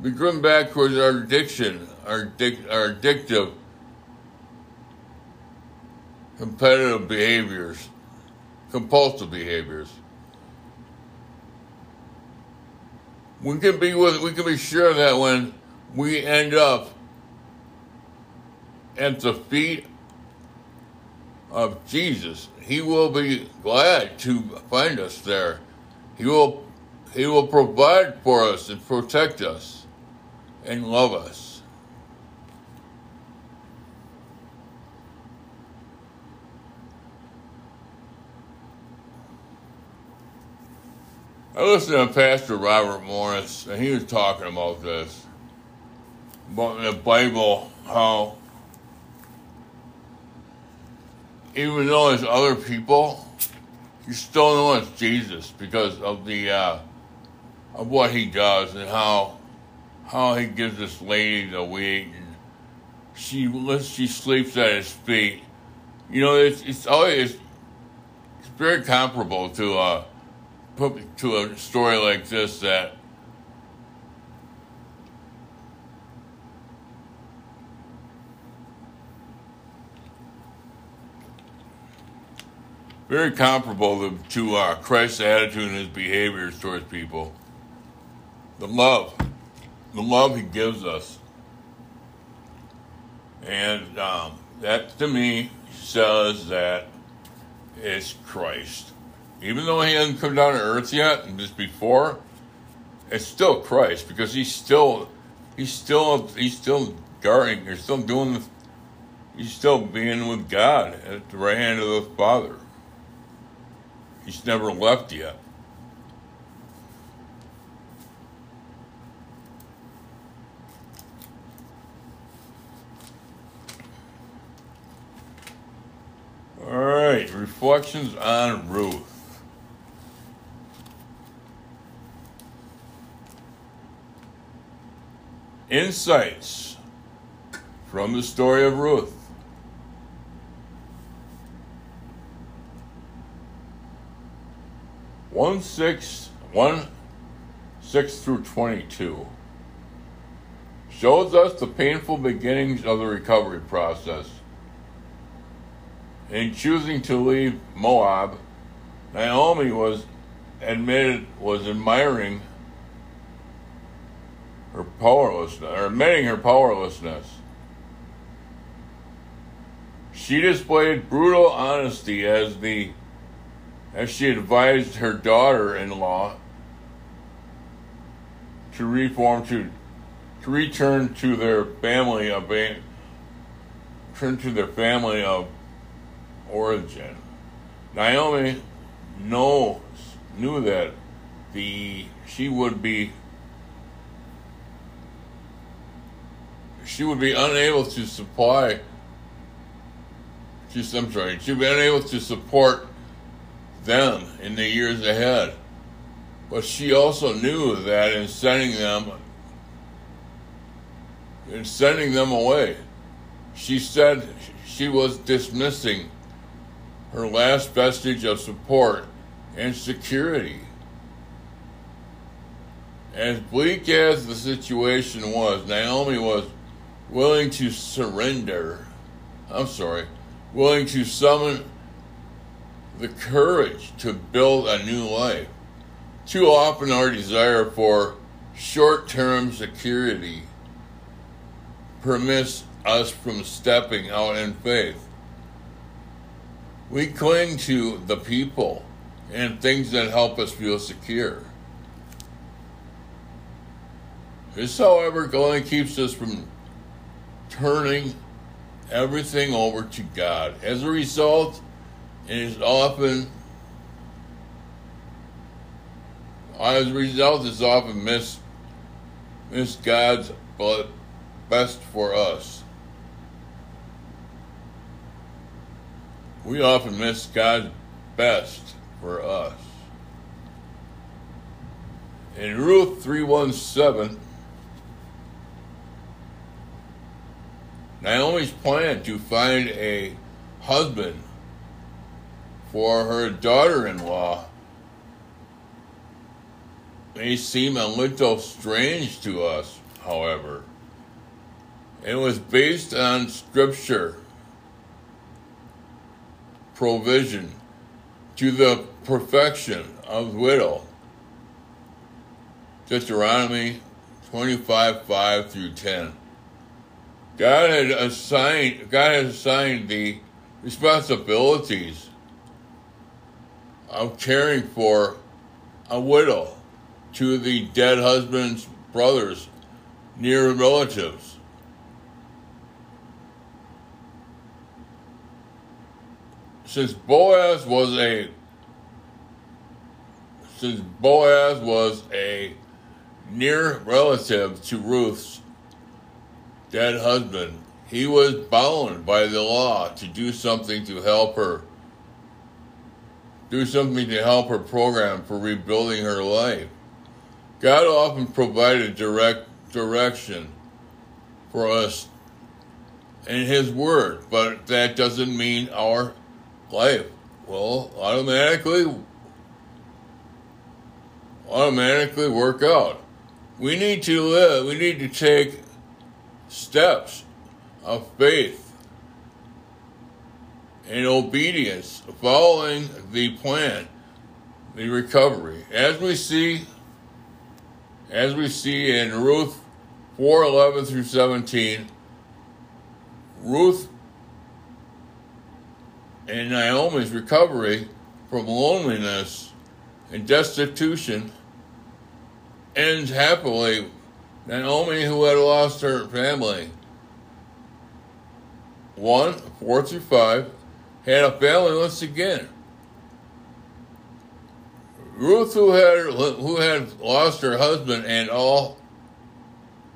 be driven back towards our addiction, our, addic- our addictive, competitive behaviors, compulsive behaviors. We can be with, we can be sure that when we end up at the feet of Jesus, He will be glad to find us there. He will he will provide for us and protect us and love us. I listened to Pastor Robert Morris, and he was talking about this about the Bible, how even though there's other people, you still know it's Jesus because of the uh, of what he does and how how he gives this lady the wheat and she she sleeps at his feet. You know, it's it's always it's very comparable to a to a story like this that. Very comparable to, uh, Christ's attitude and his behaviors towards people the love, the love He gives us. And um, that to me says that it's Christ. Even though He hasn't come down to earth yet, and just before, it's still Christ because He's still, He's still, He's still guarding. He's still doing the, He's still being with God at the right hand of the Father. He's never left yet. All right, reflections on Ruth. Insights from the story of Ruth. One six one six through twenty two shows us the painful beginnings of the recovery process in choosing to leave Moab, Naomi was admitted was admiring her powerlessness or admitting her powerlessness. She displayed brutal honesty as the as she advised her daughter-in-law to reform to to return to their family of turn to their family of origin. Naomi knows knew that the she would be she would be unable to supply just I'm sorry, she'd be unable to support them in the years ahead. But she also knew that in sending them in sending them away, she said she was dismissing her last vestige of support and security. As bleak as the situation was, Naomi was willing to surrender I'm sorry, willing to summon the courage to build a new life. Too often, our desire for short term security permits us from stepping out in faith. We cling to the people and things that help us feel secure. This, however, only keeps us from turning everything over to God. As a result, is often as a result it's often miss miss God's best for us. We often miss God's best for us. In Ruth 317 Naomi's plan to find a husband for her daughter in law They seem a little strange to us, however. It was based on scripture provision to the perfection of widow. Deuteronomy 25 5 through 10. God had assigned God had assigned the responsibilities of caring for a widow to the dead husband's brothers, near relatives. Since Boaz was a since Boaz was a near relative to Ruth's dead husband, he was bound by the law to do something to help her, do something to help her program for rebuilding her life. God often provided direct direction for us in His Word, but that doesn't mean our life will automatically automatically work out. We need to live. We need to take steps of faith and obedience following the plan, the recovery. As we see, as we see in Ruth 4:11 through 17, Ruth and Naomi's recovery from loneliness and destitution ends happily Naomi, who had lost her family, 1, 4 through 5, had a family once again. Ruth, who had, who had lost her husband and all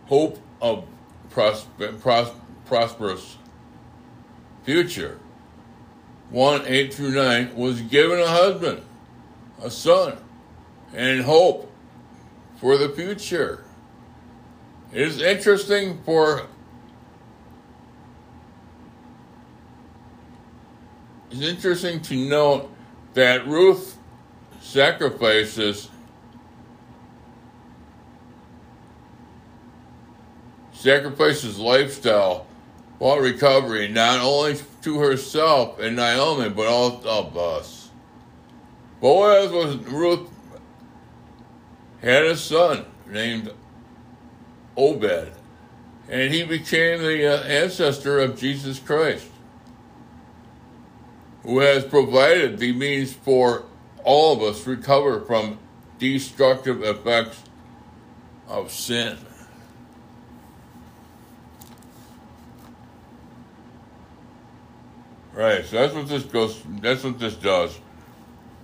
hope of prosper, pros, prosperous future, 1, 8 through 9, was given a husband, a son, and hope for the future. It is interesting for it's interesting to note that Ruth sacrifices sacrifices lifestyle while recovering, not only to herself and Naomi but all of us. Boaz was Ruth had a son named Obed, and he became the uh, ancestor of Jesus Christ, who has provided the means for all of us recover from destructive effects of sin. Right, so that's what this goes. That's what this does.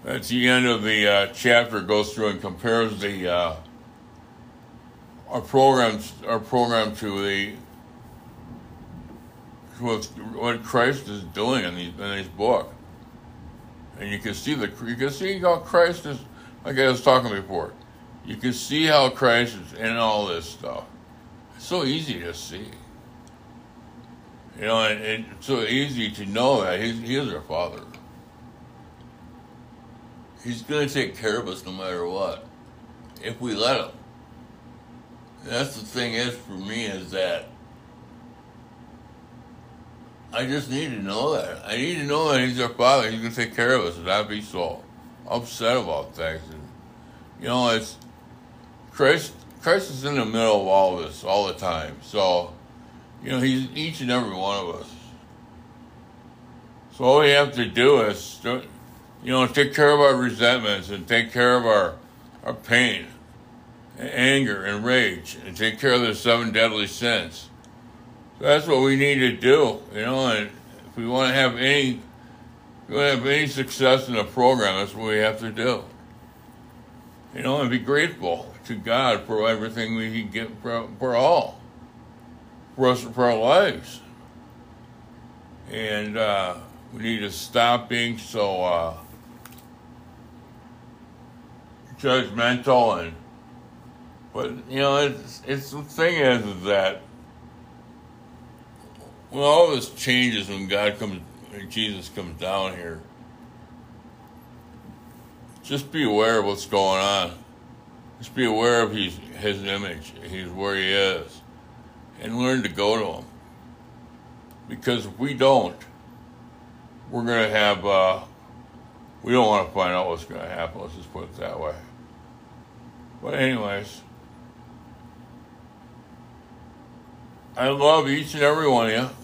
At the end of the uh, chapter. Goes through and compares the uh, our programs our programmed to the what, what Christ is doing in these in this book, and you can see the you can see how Christ is like I was talking before. You can see how Christ is in all this stuff. It's so easy to see. You know, and, and it's so easy to know that he's, he is our Father. He's going to take care of us no matter what, if we let him that's the thing is for me is that I just need to know that. I need to know that he's our father. He's going to take care of us, and not be so upset about things. And, you know, it's Christ. Christ is in the middle of all of this all the time. So, you know, he's each and every one of us. So all we have to do is, you know, take care of our resentments and take care of our our pain, and anger, and rage, and take care of the seven deadly sins. That's what we need to do, you know. And if we want to have any, we want to have any success in the program, that's what we have to do. You know, and be grateful to God for everything we can get for, for all, for us, for our lives. And uh, we need to stop being so uh, judgmental and, but you know, it's it's the thing is, is that when all this changes when God comes, when Jesus comes down here, just be aware of what's going on. Just be aware of his, his image, he's where he is, and learn to go to him. Because if we don't, we're going to have, uh, we don't want to find out what's going to happen. Let's just put it that way. But, anyways, I love each and every one of you.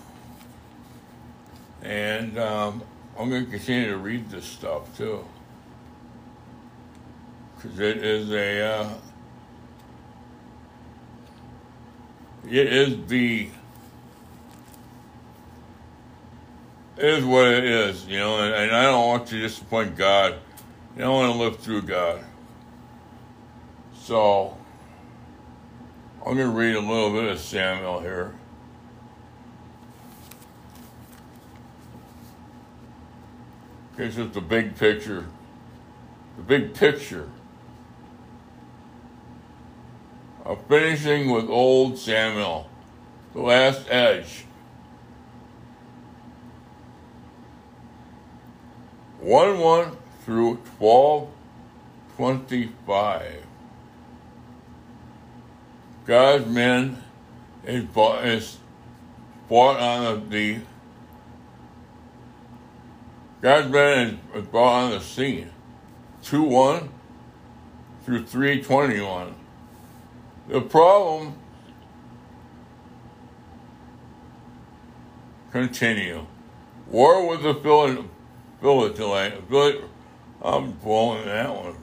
And um, I'm going to continue to read this stuff too because it is a uh, it is the it is what it is, you know, and, and I don't want to disappoint God. I don't want to live through God. So I'm going to read a little bit of Samuel here. It's just the big picture. The big picture of finishing with old Samuel, the last edge. One one through twelve twenty five. God's men is bought, is brought on the God's men is brought on the scene. Two one through three twenty one. The problem continue. War with the Philistines. I'm blowing that one.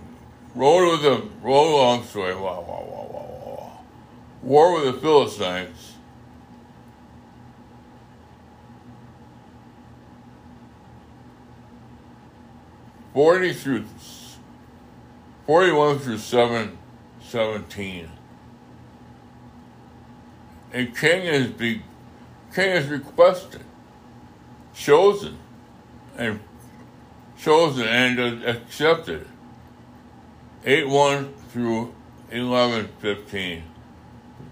Road with the road wow, wow, wow. War with the Philistines. Forty through forty-one through seven seventeen a king is be king is requested, chosen, and chosen and accepted. Eight one through eleven fifteen.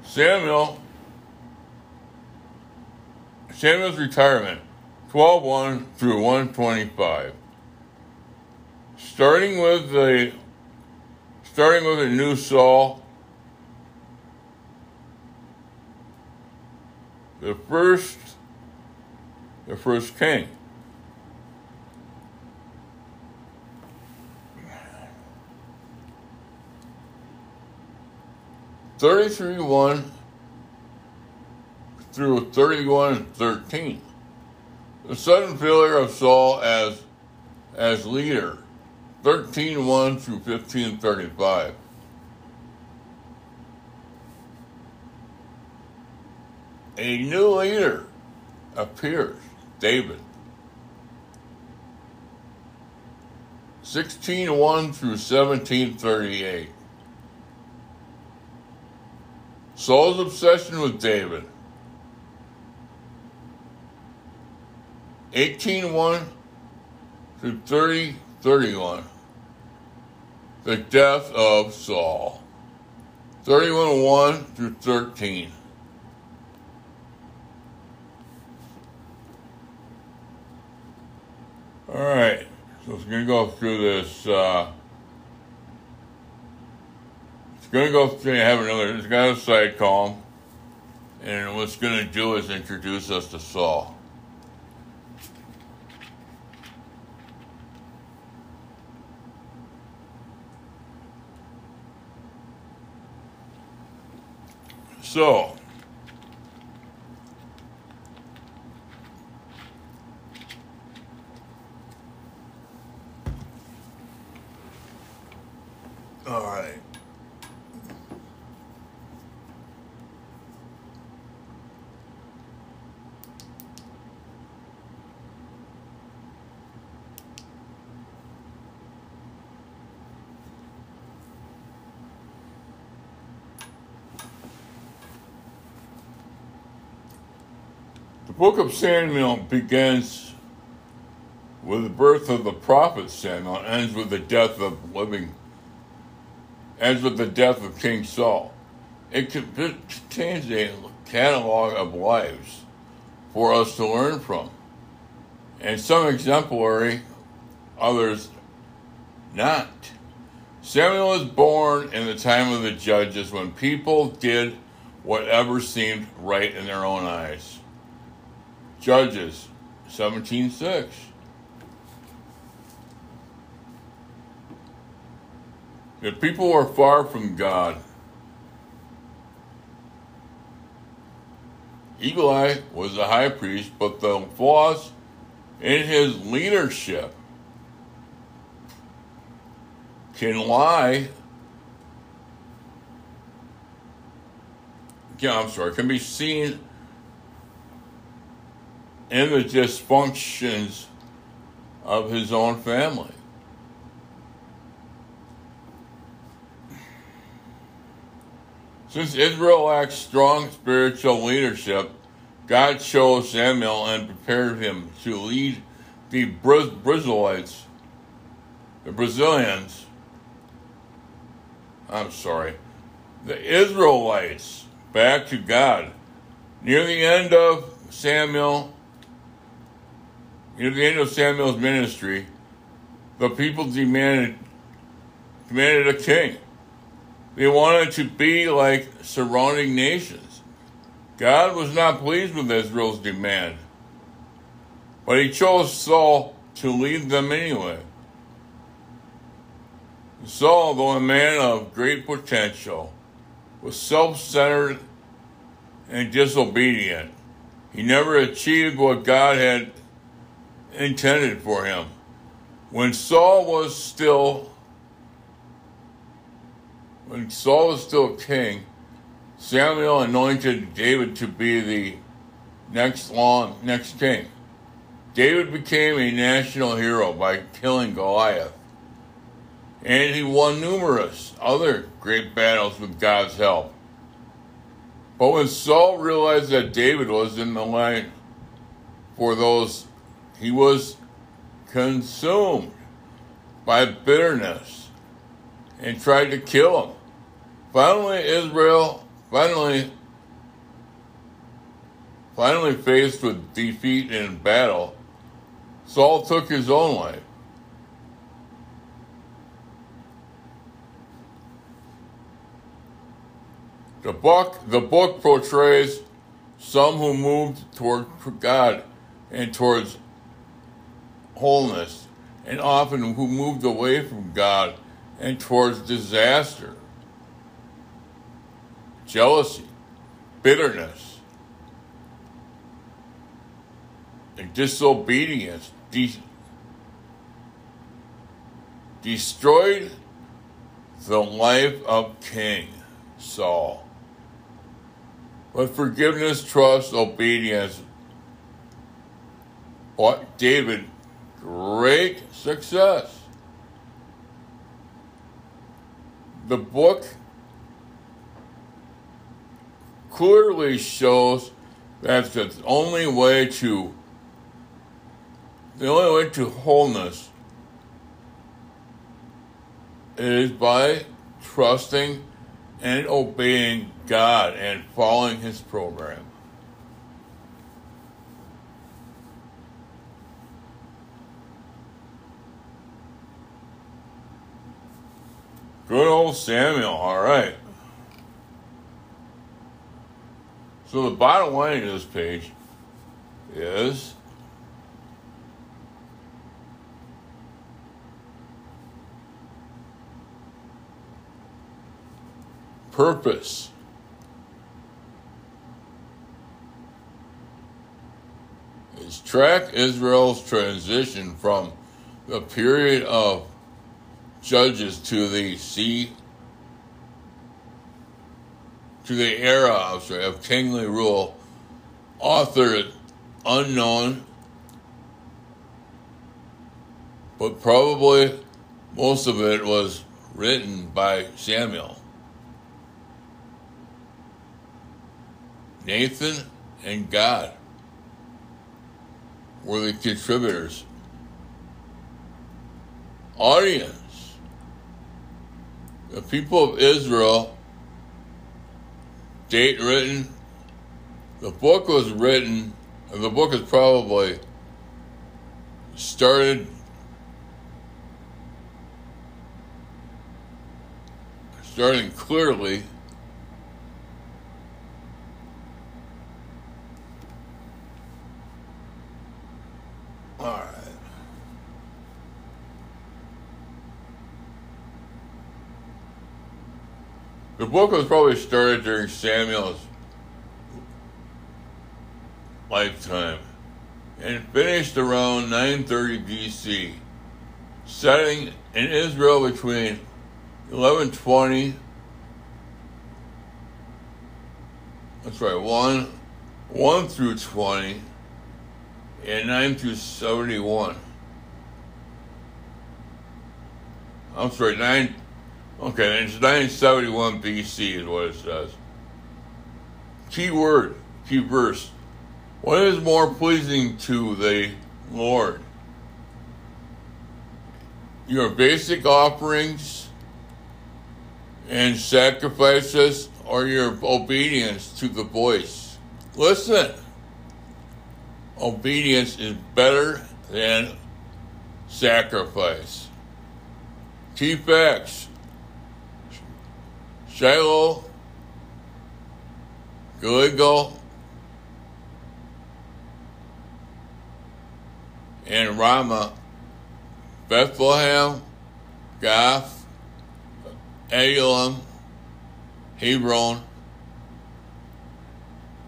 Samuel Samuel's retirement, 12-1 through 125. Starting with the starting with a new Saul the first the first king. Thirty-three one through thirty-one and thirteen. The sudden failure of Saul as as leader. 13-1 through 1535. a new leader appears, David. 1601 through 1738. Saul's obsession with David. 1801 through 3031. The death of Saul. 31 1 through 13. All right, so it's going to go through this. Uh, it's going to go through, have another, it's got a side column, and what's going to do is introduce us to Saul. So, all right. The book of Samuel begins with the birth of the prophet Samuel ends with the death of living ends with the death of King Saul. It contains a catalog of lives for us to learn from, and some exemplary, others not. Samuel was born in the time of the judges when people did whatever seemed right in their own eyes. Judges 17:6. The people were far from God. Eli was the high priest, but the flaws in his leadership can lie. Yeah, I'm sorry, can be seen in the dysfunctions of his own family. Since Israel lacked strong spiritual leadership, God chose Samuel and prepared him to lead the Brazilites, the Brazilians, I'm sorry, the Israelites back to God. Near the end of Samuel Near the end of Samuel's ministry, the people demanded demanded a king. They wanted to be like surrounding nations. God was not pleased with Israel's demand, but he chose Saul to lead them anyway. Saul, though a man of great potential, was self centered and disobedient. He never achieved what God had intended for him. When Saul was still when Saul was still king, Samuel anointed David to be the next long next king. David became a national hero by killing Goliath. And he won numerous other great battles with God's help. But when Saul realized that David was in the line for those he was consumed by bitterness and tried to kill him. Finally, Israel, finally, finally faced with defeat in battle, Saul took his own life. The book, the book portrays some who moved toward God and towards wholeness, and often who moved away from God and towards disaster, jealousy, bitterness, and disobedience de- destroyed the life of King Saul. But forgiveness, trust, obedience, what David great success. The book clearly shows that the only way to the only way to wholeness is by trusting and obeying God and following his program. Good old Samuel, all right. So the bottom line of this page is purpose. Is track Israel's transition from the period of judges to the sea to the era I'm sorry, of kingly rule, author unknown, but probably most of it was written by Samuel. Nathan and Gad were the contributors. Audience. The people of Israel, date written, the book was written, the book is probably started starting clearly All right. The book was probably started during Samuel's lifetime and finished around 930 BC, setting in Israel between 1120 that's right, 1 1 through 20 and 9 through 71. I'm sorry, 9. Okay, it's 971 BC is what it says. Key word, key verse. What is more pleasing to the Lord? Your basic offerings and sacrifices or your obedience to the voice? Listen obedience is better than sacrifice. Key facts Shiloh, Gilgal, and Ramah, Bethlehem, Gath, Elam, Hebron,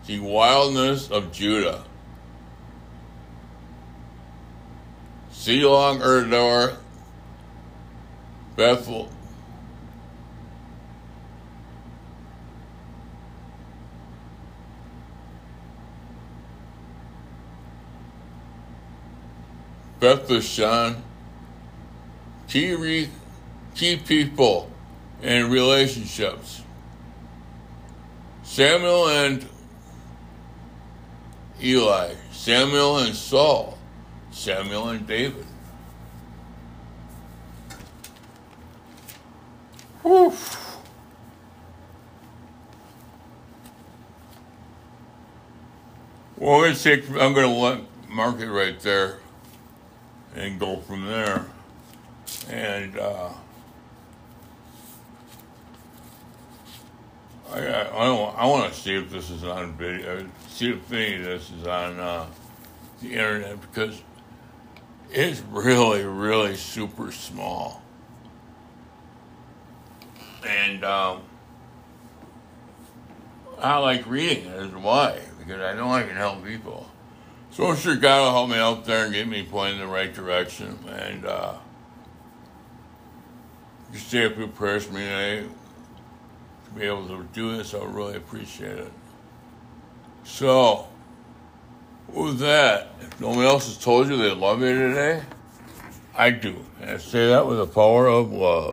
the wildness of Judah. Sealong Endor, Bethel, Bethlehem, key, key people and relationships. Samuel and Eli, Samuel and Saul, Samuel and David. Oof. Well, I'm going to take, I'm going to mark it right there and go from there. And uh, I, I, I, I want to see if this is on video, see if any of this is on uh, the internet because it's really, really super small. And um, I like reading it, is why, because I know I can help people. So I'm sure God will help me out there and get me pointed in the right direction. And uh, just say a few prayers for me today to be able to do this. I really appreciate it. So, with that, if no one else has told you they love you today, I do. And I say that with the power of love.